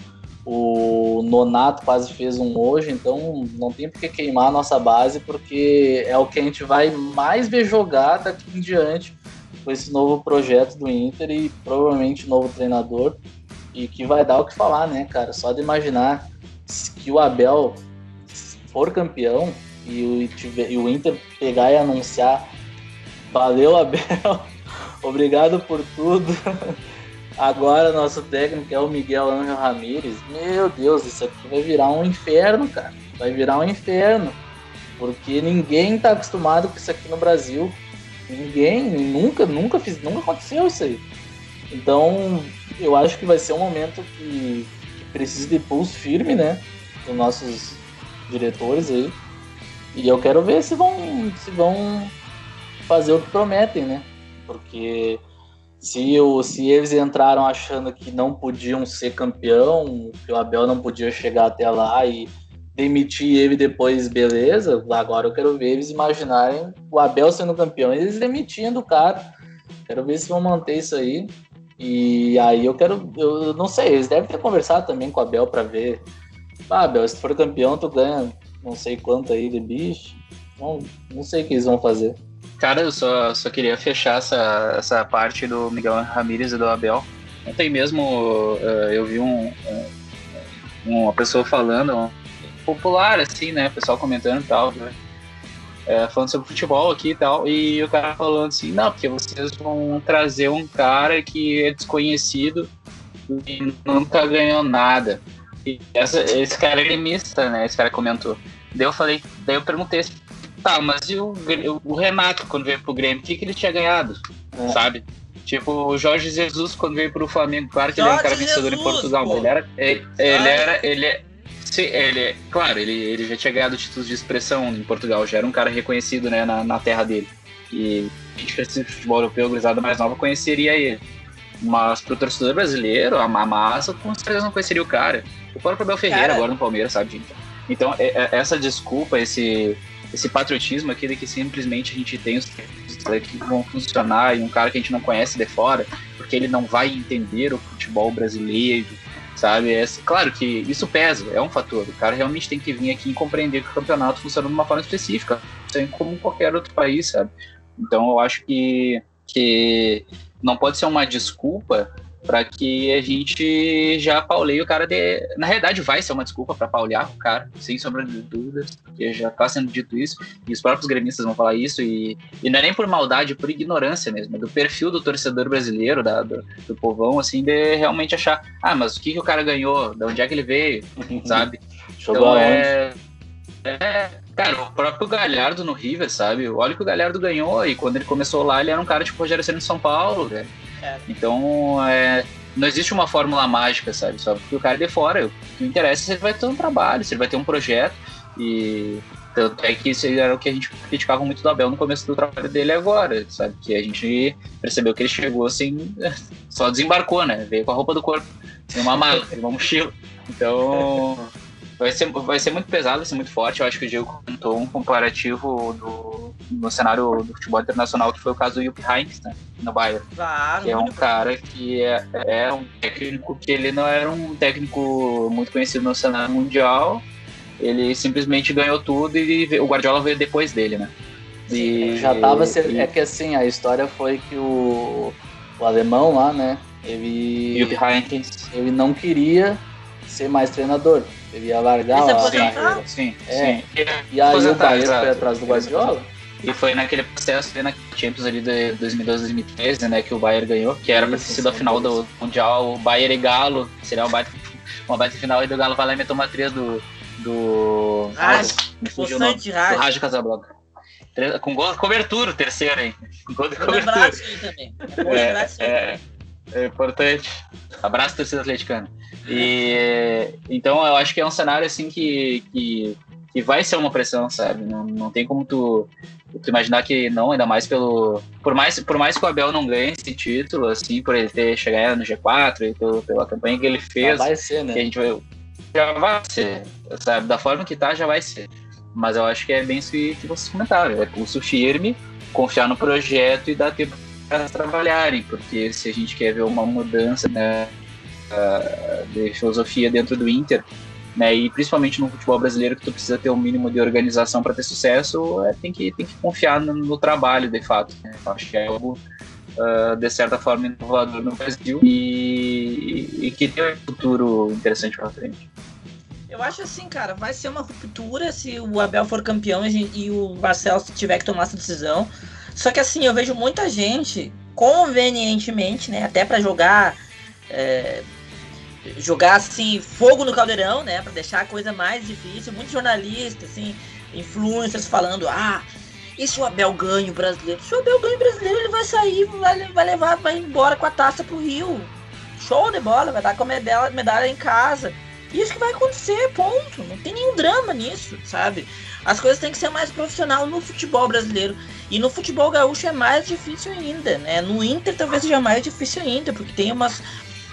o Nonato quase fez um hoje, então não tem por que queimar a nossa base, porque é o que a gente vai mais ver jogar daqui em diante com esse novo projeto do Inter e provavelmente novo treinador e que vai dar o que falar, né, cara? Só de imaginar que o Abel for campeão e o, e o Inter pegar e anunciar valeu Abel, obrigado por tudo. Agora nosso técnico é o Miguel Angel Ramírez. Meu Deus, isso aqui vai virar um inferno, cara. Vai virar um inferno. Porque ninguém tá acostumado com isso aqui no Brasil. Ninguém, nunca, nunca fiz, nunca aconteceu isso aí. Então, eu acho que vai ser um momento que, que precisa de pulso firme, né? Dos nossos diretores aí. E eu quero ver se vão, se vão fazer o que prometem, né? Porque se, o, se eles entraram achando que não podiam ser campeão, que o Abel não podia chegar até lá e demitir ele depois, beleza, agora eu quero ver eles imaginarem o Abel sendo campeão, eles demitindo o cara. Quero ver se vão manter isso aí. E aí eu quero, eu não sei, eles devem ter conversado também com o Abel para ver. Ah, Abel, se tu for campeão, tu ganha não sei quanto aí de bicho. Não, não sei o que eles vão fazer. Cara, eu só, só queria fechar essa, essa parte do Miguel Ramírez e do Abel. Ontem mesmo uh, eu vi um, um, uma pessoa falando, um, popular assim, né? Pessoal comentando e tal, né? é, falando sobre futebol aqui e tal, e o cara falando assim, não, porque vocês vão trazer um cara que é desconhecido e nunca ganhou nada. E essa, esse cara é gremista, né? Esse cara comentou. Daí eu falei, daí eu perguntei Tá, mas e o, o Renato, quando veio pro Grêmio, o que, que ele tinha ganhado? É. Sabe? Tipo, o Jorge Jesus, quando veio pro Flamengo, claro que Jorge ele era um cara vencedor Jesus, em Portugal, mas ele era. Ele, ele era. Ele, é, sim, ele, claro, ele, ele já tinha ganhado títulos de expressão em Portugal, já era um cara reconhecido né, na, na terra dele. E a gente de futebol europeu, grisada mais nova, conheceria ele. Mas pro torcedor brasileiro, a, massa com certeza não conheceria o cara. O próprio Abel Ferreira cara. agora no Palmeiras, sabe? Então, é, é, essa desculpa, esse esse patriotismo, aquele que simplesmente a gente tem os que vão funcionar e um cara que a gente não conhece de fora, porque ele não vai entender o futebol brasileiro, sabe? É, claro que isso pesa, é um fator. O cara realmente tem que vir aqui e compreender que o campeonato funciona de uma forma específica, assim como qualquer outro país, sabe? Então eu acho que, que não pode ser uma desculpa para que a gente já pauleie o cara de. Na realidade, vai ser uma desculpa para paulear o cara, sem sombra de dúvidas, porque já está sendo dito isso, e os próprios gremistas vão falar isso, e, e não é nem por maldade, é por ignorância mesmo, é do perfil do torcedor brasileiro, da, do, do povão, assim, de realmente achar, ah, mas o que, que o cara ganhou, de onde é que ele veio, sabe? então é. É, cara, o próprio Galhardo no River, sabe? Olha que o Galhardo ganhou e quando ele começou lá, ele era um cara tipo Rogério Senna de São Paulo, velho. Então, é, não existe uma fórmula mágica, sabe? Só porque o cara é de fora, o que interessa é se ele vai ter um trabalho, se ele vai ter um projeto. E tanto é que isso era o que a gente criticava muito do Abel no começo do trabalho dele agora, sabe? Que a gente percebeu que ele chegou assim, só desembarcou, né? Veio com a roupa do corpo, uma mala, uma mochila. Então. Vai ser, vai ser muito pesado, vai ser muito forte. Eu acho que o Diego contou um comparativo do, no cenário do futebol internacional, que foi o caso do Jupp Heynckes, né, no Bayern. Claro, que é um cara que é, é um técnico que ele não era um técnico muito conhecido no cenário mundial. Ele simplesmente ganhou tudo e o Guardiola veio depois dele, né? E, já tava e, é que assim, a história foi que o, o alemão lá, né? Ele, Jupp Heynckes. ele não queria ser mais treinador. Ele ia largar Ele lá. Sim, sim, é. sim. E aí o Bayern foi atrás do Guardiola. E foi naquele processo ali na Champions ali de 2012, 2013, né, que o Bayern ganhou, que era pra ter sido a final do Mundial, o Bayern e Galo, seria uma baita, uma baita final, e do Galo vai lá e meteu uma 3 do... do... Raj, me fugiu o nome. Poçante Do. Raja Casablanca. Com gol de cobertura, o terceiro, hein? Com gol de cobertura. aí. É aí. É, é, importante. Abraço, torcida atleticana. E, então, eu acho que é um cenário assim que, que, que vai ser uma pressão, sabe? Não, não tem como tu, tu imaginar que não, ainda mais pelo. Por mais, por mais que o Abel não ganhe esse título, assim, por ele ter chegado no G4 e pelo, pela campanha que ele Já fez, vai ser, que a né? gente vai. Já vai ser, sabe? Da forma que tá, já vai ser. Mas eu acho que é bem isso que que vocês comentaram. É pulso firme, confiar no projeto e dar tempo para elas trabalharem. Porque se a gente quer ver uma mudança né, ah, de filosofia dentro do Inter, né, e principalmente no futebol brasileiro, que tu precisa ter um mínimo de organização para ter sucesso, é, tem, que, tem que confiar no, no trabalho, de fato. Né? Acho que é algo. ah, de certa forma inovador no Brasil e, e que tem um futuro interessante para frente. Eu acho assim, cara, vai ser uma ruptura se o Abel for campeão e o Marcelo tiver que tomar essa decisão. Só que assim, eu vejo muita gente, convenientemente, né, até pra jogar é, jogar assim fogo no caldeirão, né, Pra deixar a coisa mais difícil. Muitos jornalistas, assim, influencers falando: "Ah, e se o Abel ganha o brasileiro? Se o Abel ganha o brasileiro, ele vai sair, vai, vai levar, vai embora com a taça pro Rio. Show de bola, vai dar com a medalha, medalha em casa. Isso que vai acontecer, ponto. Não tem nenhum drama nisso, sabe? As coisas têm que ser mais profissional no futebol brasileiro. E no futebol gaúcho é mais difícil ainda, né? No Inter talvez seja mais difícil ainda, porque tem umas,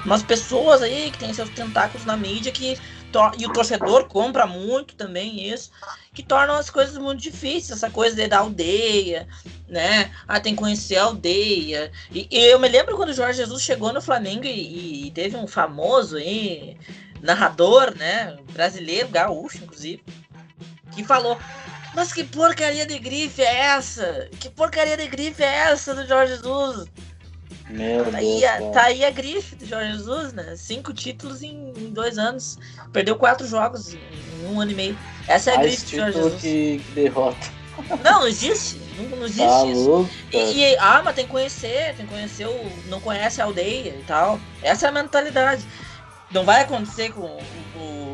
umas pessoas aí que têm seus tentáculos na mídia que. E o torcedor compra muito também isso, que tornam as coisas muito difíceis. Essa coisa de da aldeia, né? Ah, tem que conhecer a aldeia. E, e eu me lembro quando o Jorge Jesus chegou no Flamengo e, e teve um famoso aí, narrador, né? Brasileiro, gaúcho, inclusive, que falou. Mas que porcaria de grife é essa? Que porcaria de grife é essa do Jorge Jesus? Meu Tá Deus. aí, tá aí a grife do Jorge Jesus, né? Cinco títulos em, em dois anos. Perdeu quatro jogos em, em um ano e meio. Essa é a Mais grife do Jorge Jesus. que, que derrota. Não, não existe. Não, não existe Tá isso. E, e, ah, mas tem que conhecer, tem que conhecer o. Não conhece a aldeia e tal. Essa é a mentalidade. Não vai acontecer com o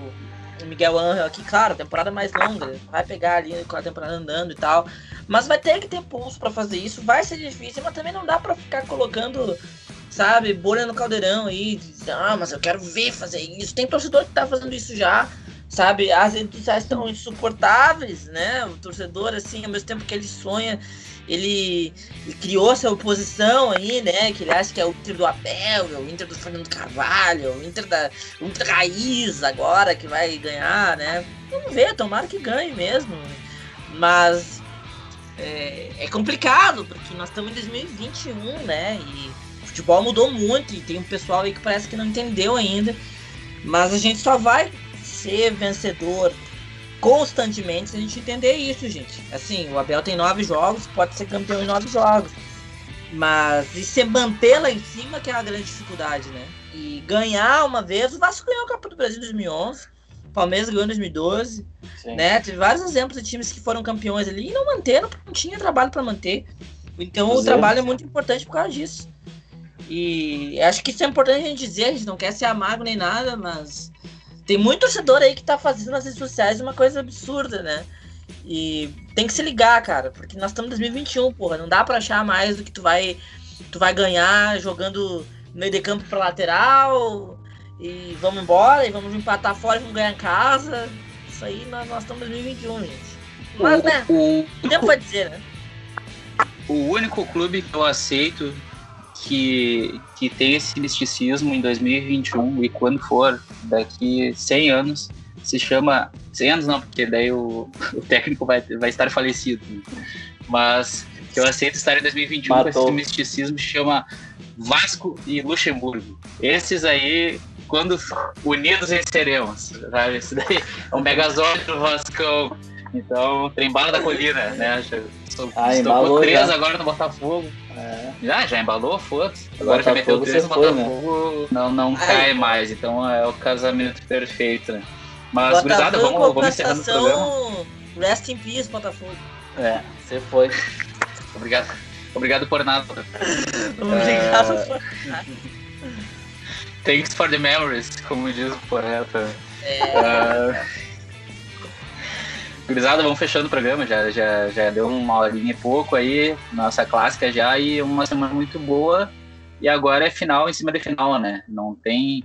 Miguel Angel aqui, claro, temporada mais longa. Vai pegar ali com a temporada andando e tal. Mas vai ter que ter pulso pra fazer isso. Vai ser difícil, mas também não dá pra ficar colocando, sabe, bolha no caldeirão aí. Ah, mas eu quero ver fazer isso. Tem torcedor que tá fazendo isso já. Sabe, as redes sociais estão insuportáveis, né? O torcedor, assim, ao mesmo tempo que ele sonha, ele, criou essa oposição aí, né? Que ele acha que é o Inter do Abel, é o Inter do Fernando Carvalho, é o Inter da Inter Raiz agora que vai ganhar, né? Vamos ver, tomara que ganhe mesmo. Mas é, é complicado, porque nós estamos em 2021, né? E o futebol mudou muito e tem um pessoal aí que parece que não entendeu ainda. Mas a gente só vai ser vencedor constantemente se a gente entender isso, gente. Assim, o Abel tem nove jogos, pode ser campeão em nove jogos. Mas e se manter lá em cima que é a grande dificuldade, né? E ganhar uma vez, o Vasco ganhou a Copa do Brasil em 2011, o Palmeiras ganhou em 2012, Sim. né? Teve vários exemplos de times que foram campeões ali e não manteram porque não tinha trabalho para manter. Então o trabalho é muito importante por causa disso. E acho que isso é importante a gente dizer, a gente não quer ser amargo nem nada, mas tem muito torcedor aí que tá fazendo nas redes sociais uma coisa absurda, né? E tem que se ligar, cara, porque nós estamos em 2021, porra, não dá pra achar mais do que tu vai tu vai ganhar jogando meio de campo pra lateral e vamos embora e vamos empatar fora e vamos ganhar em casa. Isso aí nós, nós estamos em 2021, gente. Mas, né, O, tempo vai dizer, né? o único clube que eu aceito que, que tem esse misticismo em 2021 e quando for daqui 100 anos se chama 100 anos não porque daí o, o técnico vai, vai estar falecido mas que eu aceito estar em 2021 com Matou. esse misticismo se chama Vasco e Luxemburgo esses aí quando unidos venceremos sabe? esse daí é o megazord do Vascão então trembala da colina né Estou, Ah, estou embalou com três já. agora no Botafogo É. já, já embalou, foda-se. Agora já meteu Botafogo três foi, né? Botafogo, não, não Ai. cai mais. Então é o casamento perfeito, né? Mas, gurizada, vamos, vamos encerrando o programa. Rest in peace, Botafogo. É, você foi. Obrigado. Obrigado por nada. Obrigado É. por Thanks for the memories, como diz o poeta. É, Uh, Gurizada, vamos fechando o programa, já, já, já deu uma horinha e pouco aí, nossa clássica já, e uma semana muito boa. E agora é final em cima de final, né? Não tem,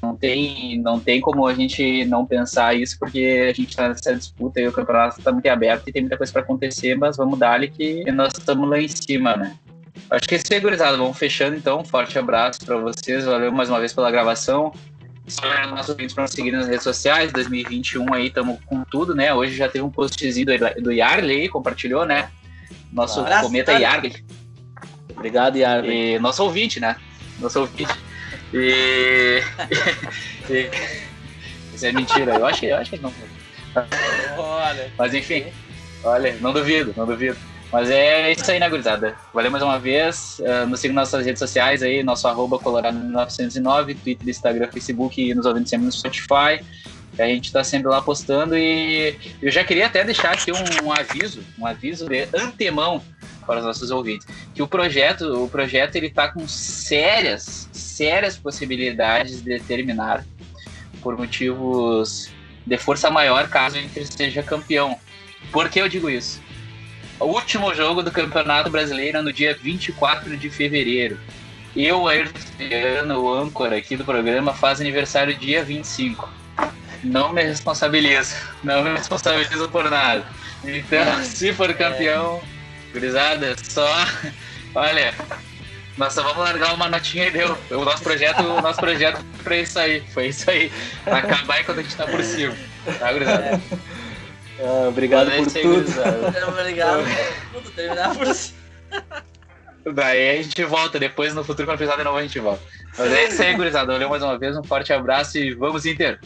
não tem, não tem como a gente não pensar isso, porque a gente tá nessa disputa e o campeonato tá muito aberto e tem muita coisa para acontecer, mas vamos dar ali que nós estamos lá em cima, né? Acho que é isso aí, gurizada. Vamos fechando então. Um forte abraço para vocês. Valeu mais uma vez pela gravação. Só lembrando nossos ouvintes para nos seguir nas redes sociais. 2021 aí, estamos com tudo, né? Hoje já teve um postzinho do, do Yarley, compartilhou, né? Nosso Abraço, cometa cara. Yarley. Obrigado, Yarley. E nosso ouvinte, né? Nosso ouvinte. E. e- Isso é mentira. Eu acho que, eu acho que não. olha. Mas enfim, olha, não duvido, não duvido. Mas é isso aí, né, gurizada? Valeu mais uma vez. Uh, nos sigam nas nossas redes sociais aí, nosso arroba colorado1909, Twitter, Instagram, Facebook e nos ouvindo sempre no Spotify. A gente tá sempre lá postando e eu já queria até deixar aqui um, um aviso, um aviso de antemão para os nossos ouvintes, que o projeto, o projeto ele tá com sérias, sérias possibilidades de terminar por motivos de força maior caso o Inter seja campeão. Por que eu digo isso? O último jogo do Campeonato Brasileiro é no dia 24 de fevereiro. Eu, Ayrton Viana, o âncora aqui do programa, faz aniversário dia 25. Não me responsabilizo. Não me responsabilizo por nada. Então, se for campeão, gurizada, só. Olha, nós só vamos largar uma notinha e deu. O nosso projeto, o nosso projeto foi pra isso aí. Foi isso aí. Acabar enquanto a gente tá por cima. Tá, gurizada? Ah, obrigado por tudo. gurizada. Obrigado. Tudo terminar por. Daí a gente volta, depois no futuro, quando precisar de novo, a gente volta. Mas é isso aí, gurizada. Valeu mais uma vez, um forte abraço e vamos Inter!